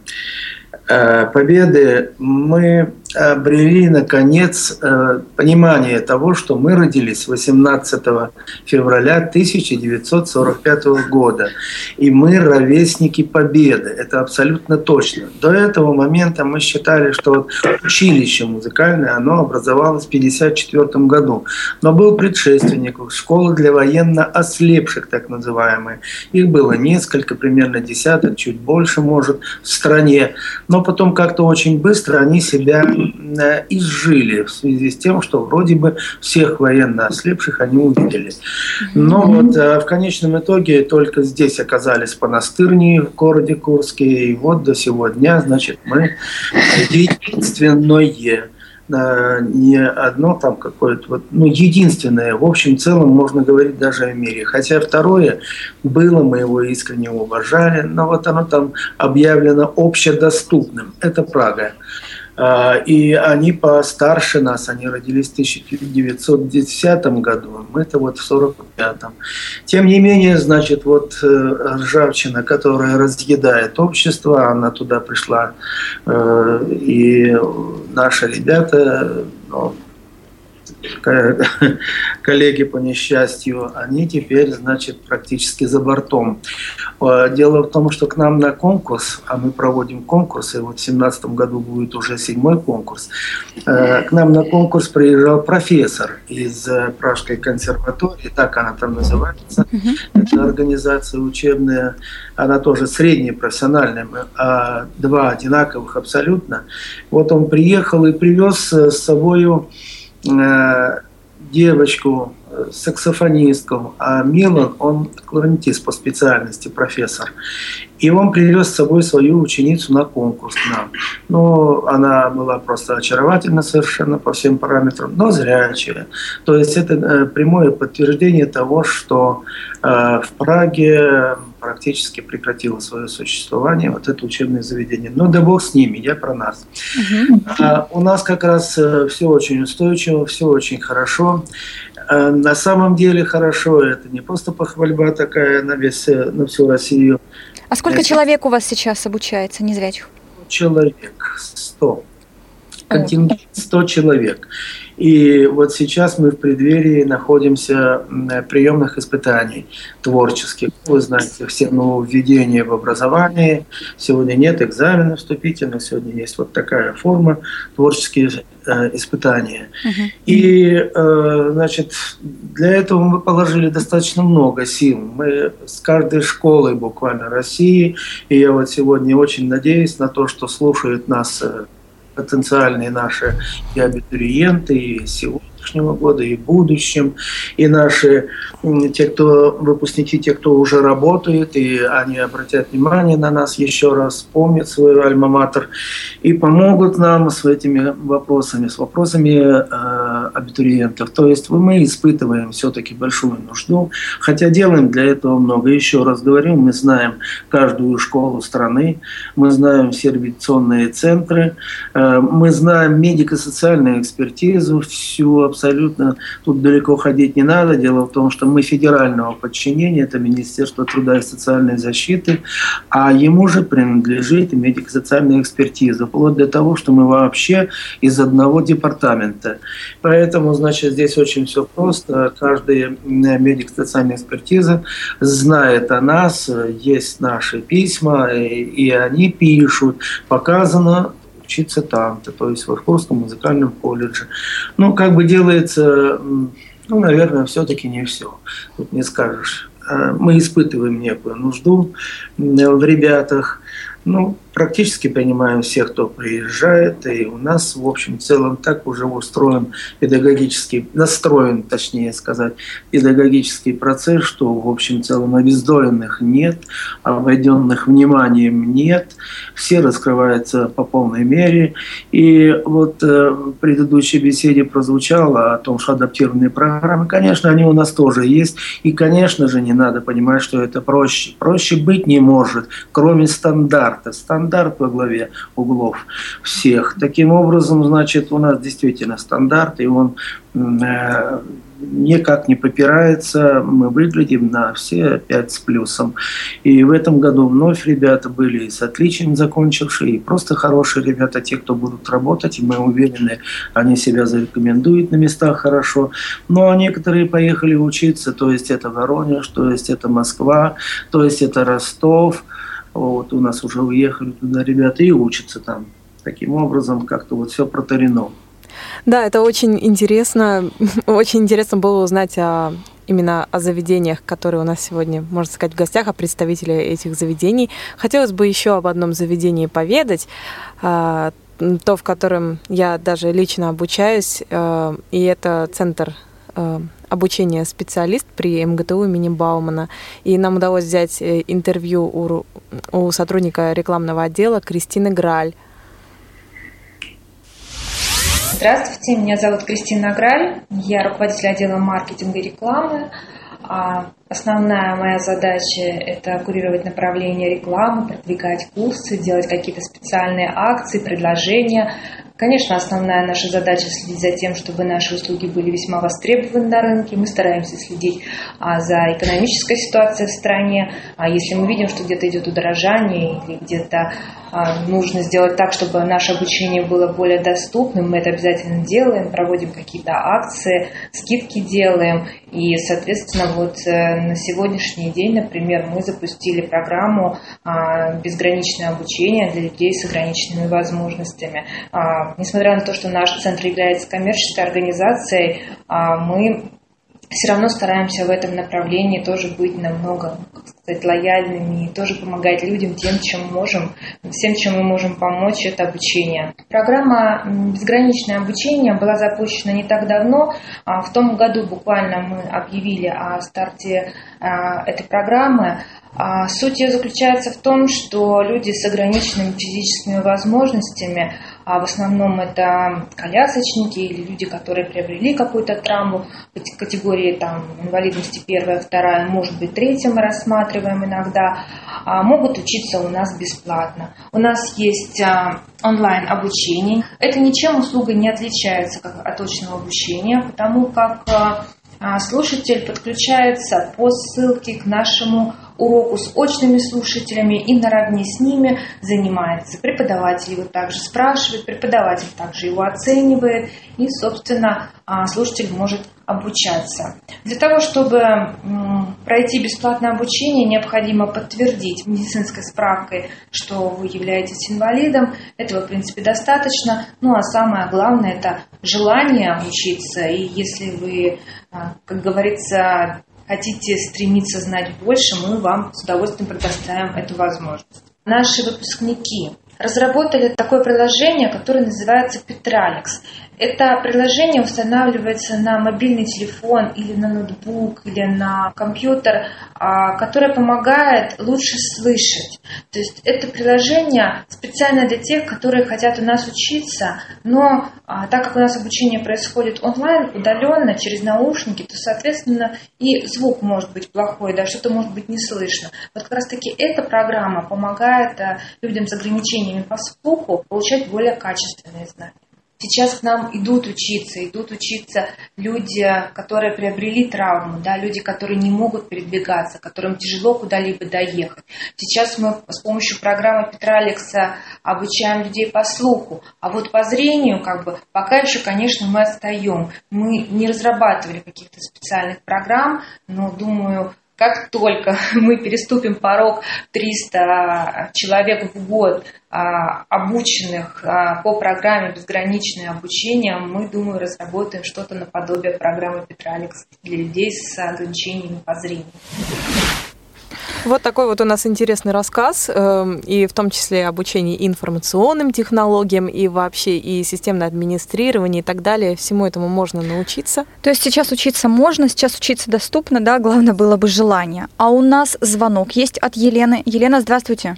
э, Победы, мы обрели, наконец, э, понимание того, что мы родились 18 февраля 1945 года. И мы ровесники Победы. Это абсолютно точно. До этого момента мы считали, что вот училище музыкальное, оно образовалось в 1954 году. Но был предшественник, школа для военно ослепших, так называемые. Их было несколько, примерно десяток, чуть больше, может, в стране. Но потом как-то очень быстро они себя изжили в связи с тем, что вроде бы всех военно ослепших они увидели. Но вот э, в конечном итоге только здесь оказались понастырнии в городе Курске, и вот до сего дня, значит, мы единственное э, не одно там какое-то вот, ну, единственное, в общем целом можно говорить даже о мире. Хотя второе было, мы его искренне уважали, но вот оно там объявлено общедоступным. Это Прага. А, и они постарше нас, они родились в 1910 году, мы-то вот в 45-м. Тем не менее, значит, вот э, ржавчина, которая разъедает общество, она туда пришла, э, и наши ребята, ну, (laughs) коллеги по несчастью, они теперь, значит, практически за бортом. Э, дело в том, что к нам на конкурс, а мы проводим конкурсы, вот в 2017 году будет уже седьмой конкурс, э, к нам на конкурс приезжал профессор из э, Пражской консерватории, так она там называется, это организация учебная, она тоже средняя, профессиональная, а два одинаковых абсолютно. Вот он приехал и привез с собой девочку, э, саксофонистку, а Милан, он кларнетист по специальности, профессор. И он привез с собой свою ученицу на конкурс к нам. Ну, она была просто очаровательна совершенно по всем параметрам, но зрячая. То есть это э, прямое подтверждение того, что э, в Праге практически прекратило свое существование вот это учебное заведение. Но да бог с ними, я про нас. Угу. А, у нас как раз э, все очень устойчиво, все очень хорошо. А, на самом деле хорошо, это не просто похвальба такая на, весь, э, на всю Россию. А сколько это... человек у вас сейчас обучается, незрячих? Человек, 100. Контингент 100 человек. И вот сейчас мы в преддверии находимся приемных испытаний творческих. Вы знаете, все нововведения в образовании. Сегодня нет экзамена вступительных, сегодня есть вот такая форма творческие э, испытания. Uh-huh. И, э, значит, для этого мы положили достаточно много сил. Мы с каждой школой буквально России, и я вот сегодня очень надеюсь на то, что слушают нас э, потенциальные наши и абитуриенты, и сегодняшнего года, и будущем, и наши, те, кто выпускники, те, кто уже работает, и они обратят внимание на нас еще раз, вспомнят свой альма-матер и помогут нам с этими вопросами, с вопросами э, абитуриентов. То есть мы испытываем все-таки большую нужду, хотя делаем для этого много. Еще раз говорю, мы знаем каждую школу страны, мы знаем все реабилитационные центры, э, мы знаем медико-социальную экспертизу, всю абсолютно, тут далеко ходить не надо. Дело в том, что мы федерального подчинения, это Министерство труда и социальной защиты, а ему же принадлежит медико-социальная экспертиза, вплоть до того, что мы вообще из одного департамента. Поэтому, значит, здесь очень все просто. Каждая медико-социальная экспертиза знает о нас, есть наши письма, и они пишут, показано учиться там-то, то есть в Иркутском музыкальном колледже. Ну, как бы делается, ну, наверное, все-таки не все. Тут не скажешь. Э, мы испытываем некую нужду в ребятах. Ну, практически принимаем всех, кто приезжает, и у нас, в общем, целом так уже устроен педагогический, настроен, точнее сказать, педагогический процесс, что, в общем, целом обездоленных нет, обойденных вниманием нет, все раскрываются по полной мере. И вот э, в предыдущей беседе прозвучало о том, что адаптированные программы, конечно, они у нас тоже есть, и, конечно же, не надо понимать, что это проще. Проще быть не может, кроме стандарта. Стандарт стандарт во главе углов всех. Таким образом, значит, у нас действительно стандарт, и он э, никак не попирается, мы выглядим на все пять с плюсом. И в этом году вновь ребята были с отличием закончившие, и просто хорошие ребята, те, кто будут работать, и мы уверены, они себя зарекомендуют на местах хорошо. Но некоторые поехали учиться, то есть это Воронеж, то есть это Москва, то есть это Ростов – вот у нас уже уехали туда ребята и учатся там. Таким образом, как-то вот все протарено. Да, это очень интересно. (laughs) Очень интересно было узнать о, именно о заведениях, которые у нас сегодня, можно сказать, в гостях, о представителях этих заведений. Хотелось бы еще об одном заведении поведать а, то, в котором я даже лично обучаюсь, а, и это центр а, обучения специалист при МГТУ имени Баумана. И нам удалось взять э, интервью у, у сотрудника рекламного отдела Кристины Граль. Здравствуйте, меня зовут Кристина Граль, я руководитель отдела маркетинга и рекламы. А основная моя задача – это курировать направление рекламы, продвигать курсы, делать какие-то специальные акции, предложения, Конечно, основная наша задача следить за тем, чтобы наши услуги были весьма востребованы на рынке. Мы стараемся следить а, за экономической ситуацией в стране. А если мы видим, что где-то идет удорожание или где-то а, нужно сделать так, чтобы наше обучение было более доступным, мы это обязательно делаем, проводим какие-то акции, скидки делаем. И, соответственно, вот э, на сегодняшний день, например, мы запустили программу «Безграничное обучение» для людей с ограниченными возможностями несмотря на то, что наш центр является коммерческой организацией, а, мы все равно стараемся в этом направлении тоже быть намного сказать, лояльными и тоже помогать людям тем, чем можем, всем, чем мы можем помочь, это обучение. Программа «Безграничное обучение» была запущена не так давно. А в том году буквально мы объявили о старте а, этой программы. А суть ее заключается в том, что люди с ограниченными физическими возможностями, а в основном это колясочники или люди, которые приобрели какую-то травму категории там, инвалидности первая, вторая, может быть, третья мы рассматриваем иногда, а, могут учиться у нас бесплатно. У нас есть а, онлайн обучение. Это ничем услуга не отличается от очного обучения, потому как а, слушатель подключается по ссылке к нашему уроку с очными слушателями и наравне с ними занимается. Преподаватель его также спрашивает, преподаватель также его оценивает, и, собственно, а, слушатель может обучаться. Для того, чтобы пройти бесплатное обучение, необходимо подтвердить медицинской справкой, что вы являетесь инвалидом. Этого, в принципе, достаточно. Ну, а самое главное – это желание учиться. И если вы, а, как говорится, хотите стремиться знать больше, мы вам с удовольствием предоставим эту возможность. Наши выпускники разработали такое приложение, которое называется Petralix. Это приложение устанавливается на мобильный телефон или на ноутбук или на компьютер, а, которое помогает лучше слышать. То есть это приложение специально для тех, которые хотят у нас учиться, но а, так как у нас обучение происходит онлайн, удаленно, через наушники, то, соответственно, и звук может быть плохой, да, что-то может быть не слышно. Вот как раз-таки эта программа помогает а, людям с ограничениями по слуху получать более качественные знания. Сейчас к нам идут учиться, идут учиться люди, которые приобрели травму, да, люди, которые не могут передвигаться, которым тяжело куда-либо доехать. Сейчас мы с помощью программы Петра Алекса обучаем людей по слуху, а вот по зрению, как бы, пока еще, конечно, мы отстаем. Мы не разрабатывали каких-то специальных программ, но, думаю, как только (laughs) мы переступим порог 300 человек в год, а, обученных а, по программе «Безграничное обучение», мы, думаю, разработаем что-то наподобие программы Петра Алекс для людей с ограничениями по зрению. Вот такой вот у нас интересный рассказ, эм, и в том числе обучение информационным технологиям, и вообще и системное администрирование и так далее. Всему этому можно научиться. То есть сейчас учиться можно, сейчас учиться доступно, да, главное было бы желание. А у нас звонок есть от Елены. Елена, здравствуйте.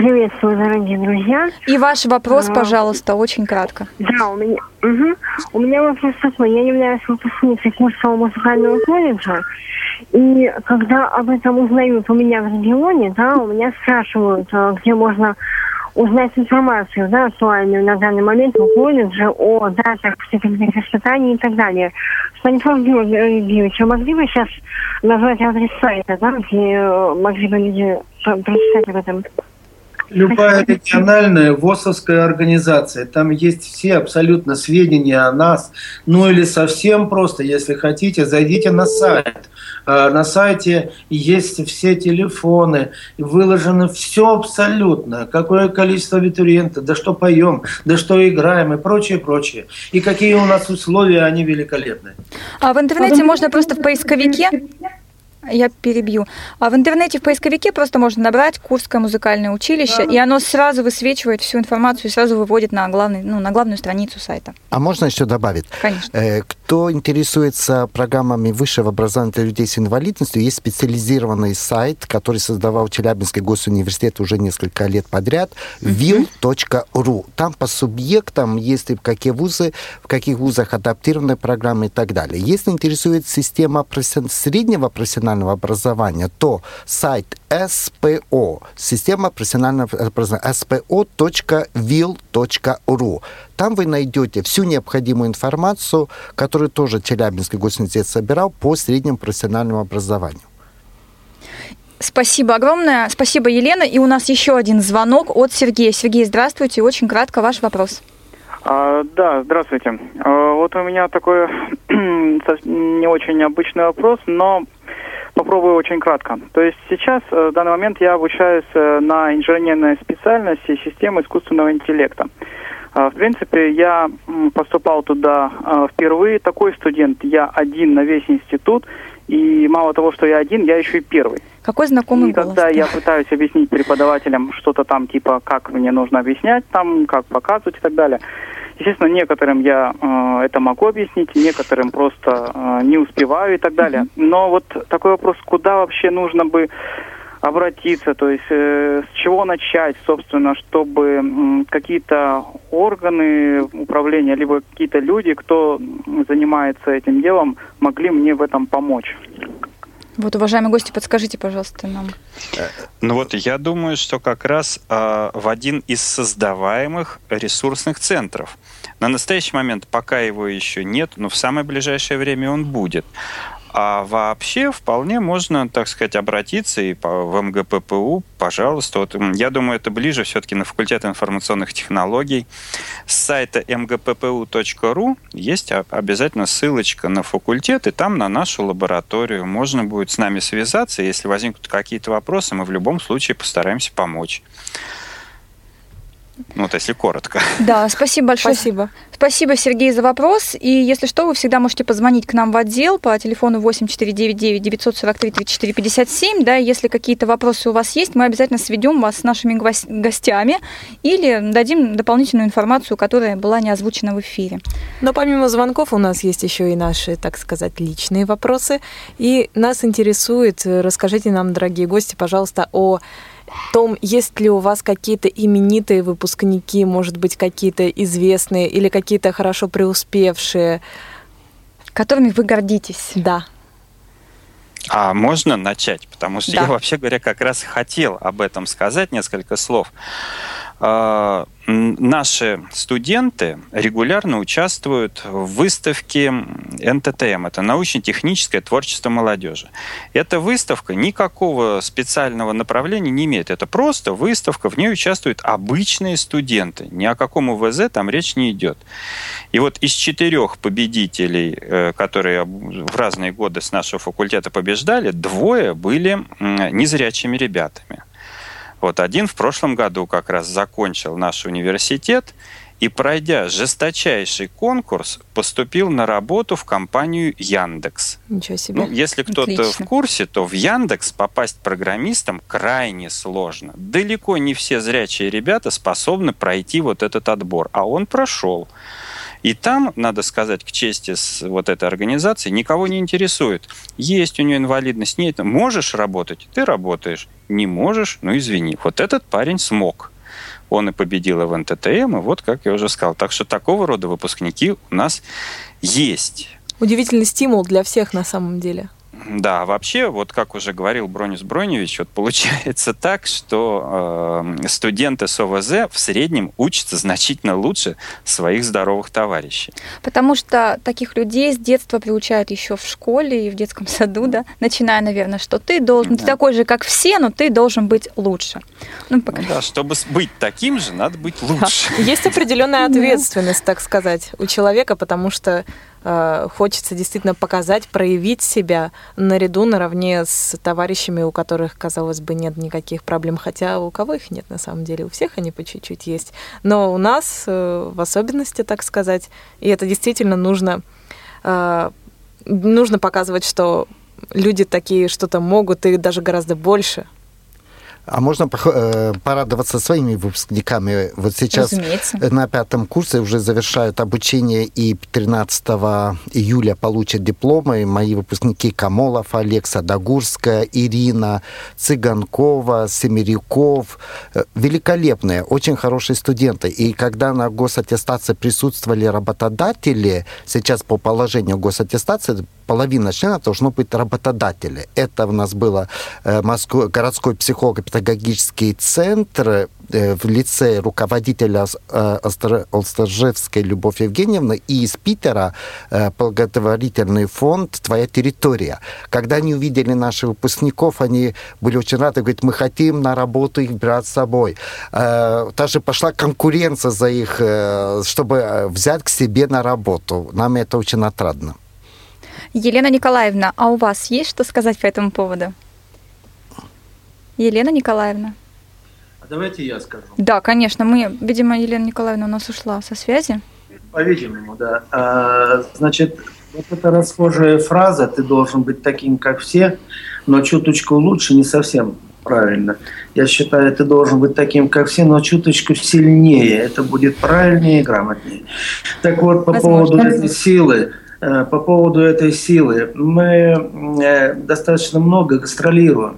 Приветствую, дорогие друзья. И ваш вопрос, а, пожалуйста, очень кратко. Да, у меня, угу. у меня вопрос такой. Я являюсь выпускницей курсового музыкального колледжа. И когда об этом узнают у меня в регионе, да, у меня спрашивают, а, где можно узнать информацию, да, актуальную на данный момент в колледже о датах психологических испытаний и так далее. Станислав Георгиевич, вы могли бы сейчас назвать адрес сайта, да, где э, могли бы люди прочитать об этом? Любая региональная ВОСовская организация, там есть все абсолютно сведения о нас, ну или совсем просто, если хотите, зайдите на сайт. А, на сайте есть все телефоны, выложено все абсолютно, какое количество абитуриентов, да что поем, да что играем и прочее, прочее. И какие у нас условия, они великолепны. А в интернете можно просто в поисковике я перебью. А в интернете в поисковике просто можно набрать Курское музыкальное училище, и оно сразу высвечивает всю информацию и сразу выводит на, главный, ну, на главную страницу сайта. А можно еще добавить? Конечно. Э, кто интересуется программами высшего образования для людей с инвалидностью, есть специализированный сайт, который создавал Челябинский госуниверситет уже несколько лет подряд, will.ru. Там по субъектам есть в какие вузы, в каких вузах адаптированные программы и так далее. Если интересует система среднего профессионального профессионального образования, то сайт СПО, система профессионального образования, spo.vil.ru. Там вы найдете всю необходимую информацию, которую тоже Челябинский госуниверситет собирал по среднему профессиональному образованию. Спасибо огромное. Спасибо, Елена. И у нас еще один звонок от Сергея. Сергей, здравствуйте. Очень кратко ваш вопрос. А, да, здравствуйте. А, вот у меня такой (clears throat) не очень обычный вопрос, но Попробую очень кратко. То есть сейчас, э, в данный момент, я обучаюсь э, на инженерной специальности системы искусственного интеллекта. А, в принципе, я поступал туда а, впервые. Такой студент, я один на весь институт. И мало того, что я один, я еще и первый. Какой знакомый и голос. когда я пытаюсь объяснить преподавателям что-то там, типа, как мне нужно объяснять, там, как показывать и так далее, естественно, некоторым я э, это могу объяснить, некоторым просто э, не успеваю и так далее. Но вот такой вопрос, куда вообще нужно бы обратиться, то есть э, с чего начать, собственно, чтобы м, какие-то органы управления, либо какие-то люди, кто занимается этим делом, могли мне в этом помочь. Вот, уважаемые гости, подскажите, пожалуйста, нам. Ну вот я думаю, что как раз э, в один из создаваемых ресурсных центров. На настоящий момент пока его еще нет, но в самое ближайшее время он будет. А вообще вполне можно, так сказать, обратиться и в МГППУ, пожалуйста. Вот, я думаю, это ближе все-таки на факультет информационных технологий. С сайта mgppu.ru есть обязательно ссылочка на факультет, и там на нашу лабораторию. Можно будет с нами связаться. Если возникнут какие-то вопросы, мы в любом случае постараемся помочь. Ну, вот если коротко. Да, спасибо большое. Спасибо. Спасибо, Сергей, за вопрос. И если что, вы всегда можете позвонить к нам в отдел по телефону 8499 943 34 57. Да, если какие-то вопросы у вас есть, мы обязательно сведем вас с нашими гостями или дадим дополнительную информацию, которая была не озвучена в эфире. Но помимо звонков у нас есть еще и наши, так сказать, личные вопросы. И нас интересует, расскажите нам, дорогие гости, пожалуйста, о том, есть ли у вас какие-то именитые выпускники, может быть, какие-то известные или какие-то хорошо преуспевшие. Которыми вы гордитесь. Да. А можно начать? Потому что Да. я, вообще говоря, как раз хотел об этом сказать несколько слов. А, Наши студенты регулярно участвуют в выставке НТТМ. Это научно-техническое творчество молодежи. Эта выставка никакого специального направления не имеет. Это просто выставка, в ней участвуют обычные студенты. Ни о каком УВЗ там речь не идет. И вот из четырех победителей, э, которые в разные годы с нашего факультета побеждали, двое были незрячими ребятами. Вот один в прошлом году как раз закончил наш университет и, пройдя жесточайший конкурс, поступил на работу в компанию Яндекс. Ничего себе. Ну, если кто-то в курсе, то в Яндекс попасть программистом крайне сложно. Далеко не все зрячие ребята способны пройти вот этот отбор, а он прошел. И там, надо сказать, к чести с вот этой организации, никого не интересует. Есть у нее инвалидность, нет. Можешь работать, ты работаешь. Не можешь, ну извини. Вот этот парень смог. Он и победил в НТТМ, и вот, как я уже сказал. Так что такого рода выпускники у нас есть. Удивительный стимул для всех на самом деле. Да, вообще, вот как уже говорил Бронис Броневич, вот получается (laughs) так, что э, студенты с ОВЗ в среднем учатся значительно лучше своих здоровых товарищей. Потому что таких людей с детства приучают еще в школе и в детском (laughs) саду, да, начиная, наверное, что ты должен, ты Да. такой же, как все, но ты должен быть лучше. Ну, Ну да, чтобы быть таким же, надо быть лучше. Есть определенная (laughs) ответственность, так сказать, у человека, потому что хочется действительно показать, проявить себя наряду, наравне с товарищами, у которых, казалось бы, нет никаких проблем. Хотя у кого их нет на самом деле, у всех они по чуть-чуть есть. Но у нас э, в особенности, так сказать, и это действительно нужно, э, нужно показывать, что люди такие что-то могут и даже гораздо больше. А можно э, порадоваться своими выпускниками? Вот сейчас Разумеется. на пятом курсе уже завершают обучение и 13 июля получат дипломы. Мои выпускники Камолов, Олег Садогурская, Ирина Цыганкова, Семеряков. Э, Великолепные, очень хорошие студенты. И когда на госаттестации присутствовали работодатели, сейчас по положению госаттестации половина членов должно быть работодатели. Это у нас было э, Москва, городской психолого-педагогический центр э, в лице руководителя э, Остр- Осторжевской Любовь Евгеньевны и из Питера э, благотворительный фонд «Твоя территория». Когда они увидели наших выпускников, они были очень рады, говорят, мы хотим на работу их брать с собой. Даже пошла конкуренция за их, чтобы взять к себе на работу. Нам это очень отрадно. Елена Николаевна, а у вас есть что сказать по этому поводу? Елена Николаевна. А Давайте я скажу. Да, конечно, мы, видимо, Елена Николаевна у нас ушла со связи. По-видимому, да. А, Значит, Вот эта расхожая фраза «ты должен быть таким, как все», но чуточку лучше не совсем правильно. Я считаю, ты должен быть таким, как все, но чуточку сильнее. Это будет правильнее и грамотнее. Так вот, по Возможно. поводу этой силы, по поводу этой силы. Мы э, достаточно много гастролируем.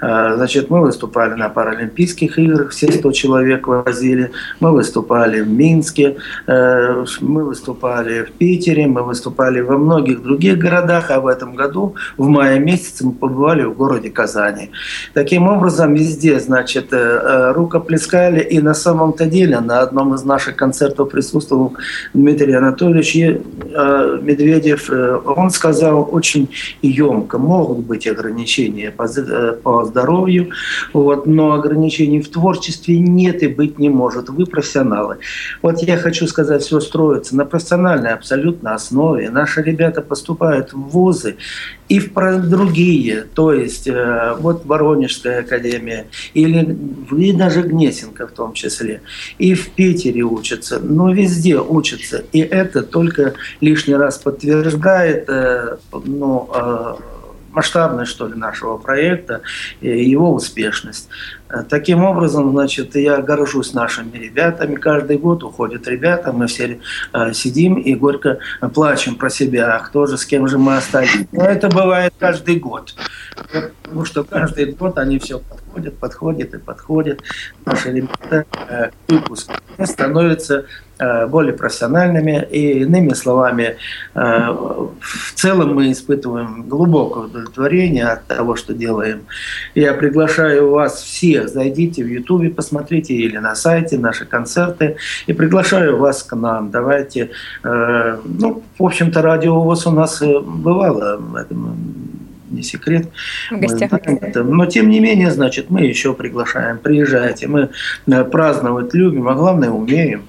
Э, значит, мы выступали на Паралимпийских играх, все 100 человек возили. Мы выступали в Минске, мы выступали в Питере, мы выступали во многих других городах, а в этом году, в мае месяце, мы побывали в городе Казани. Таким образом, везде, значит, рукоплескали, и на самом-то деле на одном из наших концертов присутствовал Дмитрий Анатольевич Медведев, э, он сказал очень емко, могут быть ограничения по, э, по здоровью, вот, но ограничений в творчестве нет и быть не может. Вы профессионалы. Вот я хочу сказать, все строится на профессиональной абсолютно основе. Наши ребята поступают в вузы и в другие, то есть э, вот Воронежская академия, или и даже Гнесинка в том числе, и в Питере учатся, но везде учатся. И это только лишний раз подтверждает э, ну, э, масштабность, что ли, нашего проекта и его успешность. Таким образом, значит, я горжусь нашими ребятами. Каждый год уходят ребята, мы все сидим и горько плачем про себя. Кто же, с кем же мы остались? Но это бывает каждый год. Потому что каждый год они все подходят, подходят и подходят. Наши ребята к выпуску становятся Э, более профессиональными. И иными словами, э, в целом мы испытываем глубокое удовлетворение от того, что делаем. Я приглашаю вас всех, зайдите в Ютубе, посмотрите или на сайте наши концерты. И приглашаю вас к нам. Давайте, э, ну, в общем-то, радио ВОЗ у нас бывало, это не секрет. В гостях. Мы, но тем не менее, значит, мы еще приглашаем. Приезжайте. Мы праздновать любим, а главное умеем.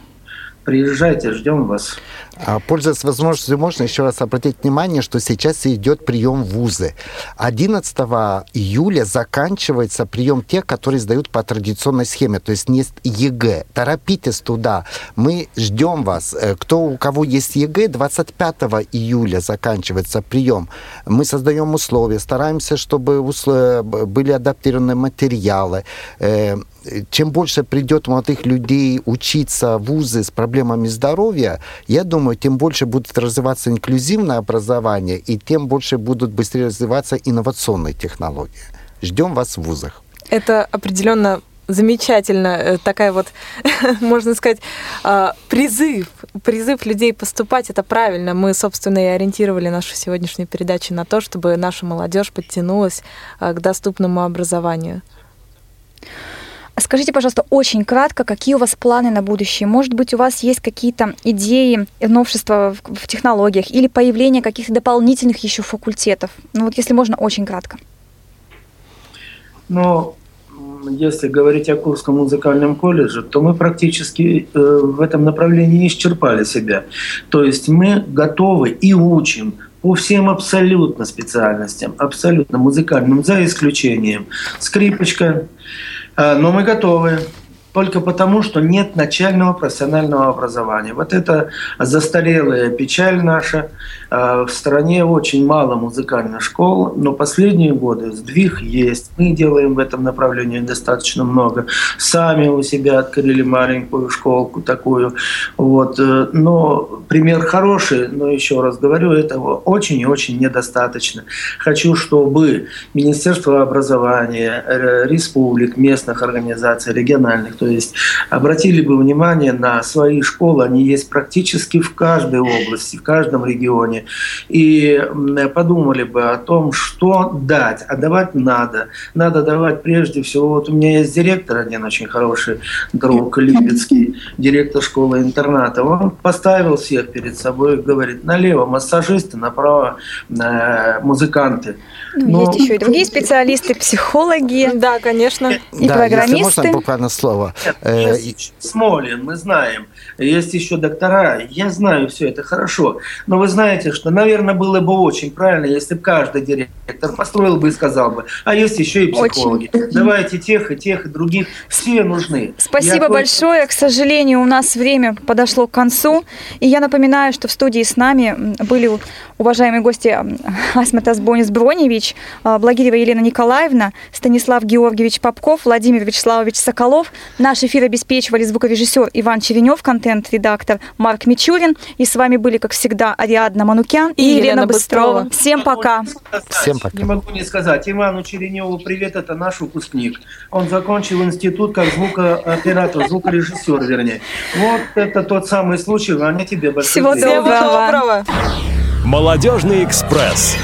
Приезжайте, ждем вас. А, пользуясь возможностью, можно еще раз обратить внимание, что сейчас идет прием вузы. 11 июля заканчивается прием тех, которые сдают по традиционной схеме, то есть не ЕГЭ. Торопитесь туда. Мы ждем вас. Э, кто, у кого есть ЕГЭ, 25 июля заканчивается прием. Мы создаем условия, стараемся, чтобы были адаптированы материалы. Э, чем больше придет молодых людей учиться в вузы с проблемами здоровья, я думаю, думаю, тем больше будет развиваться инклюзивное образование, и тем больше будут быстрее развиваться инновационные технологии. Ждем вас в вузах. Это определенно замечательно. Э, такая вот, (laughs) можно сказать, а, призыв. Призыв людей поступать. Это правильно. Мы, собственно, и ориентировали нашу сегодняшнюю передачу на то, чтобы наша молодежь подтянулась а, к доступному образованию. Скажите, пожалуйста, очень кратко, какие у вас планы на будущее? Может быть, у вас есть какие-то идеи, новшества в технологиях или появление каких-то дополнительных еще факультетов? Ну вот, если можно, очень кратко. Ну, если говорить о Курском музыкальном колледже, то мы практически э, в этом направлении исчерпали себя. То есть мы готовы и учим по всем абсолютно специальностям, абсолютно музыкальным, за исключением скрипочка, но мы готовы только потому, что нет начального профессионального образования. Вот это застарелая печаль наша. А, в стране очень мало музыкальных школ, но последние годы сдвиг есть. Мы делаем в этом направлении достаточно много. Сами у себя открыли маленькую школку такую. Вот. Э, но пример хороший, но еще раз говорю, этого очень и очень недостаточно. Хочу, чтобы Министерство образования, республик, местных организаций, региональных, то есть обратили бы внимание на свои школы, они есть практически в каждой области, в каждом регионе, и подумали бы о том, что дать, а давать надо. Надо давать прежде всего, вот у меня есть директор один очень хороший друг Липецкий, директор школы-интерната, он поставил всех перед собой и говорит, налево массажисты, направо э, музыканты. Ну, Но... Есть еще и другие специалисты, психологи. (laughs) Да, конечно. И да, программисты. Если можно буквально слово. Э, Смолин, мы знаем. Есть еще доктора. Я знаю все это хорошо. Но вы знаете, что? Наверное, было бы очень правильно, если бы каждый директор построил бы и сказал бы, а есть еще и психологи. Очень. Давайте тех и тех и других, все нужны. Спасибо я большое. К сожалению, у нас время подошло к концу. И я напоминаю, что в студии с нами были уважаемые гости Асматас Бонис Броневич, а, Благирева Елена Николаевна, Станислав Георгиевич Попков, Владимир Вячеславович Соколов. Наш эфир обеспечивали звуковежиссер Иван Черенев, контент-редактор Марк Мичурин. И с вами были, как всегда, Ариадна Манукян и, и Елена, Елена Быстрова. Быстрова. Всем пока. Всем пока. Не могу не сказать. Ивану Череневу привет, это наш выпускник. Он закончил институт как звукооператор, звукорежиссер, вернее. Вот это тот самый случай, Ваня, тебе большое Всего доброго. Молодежный экспресс.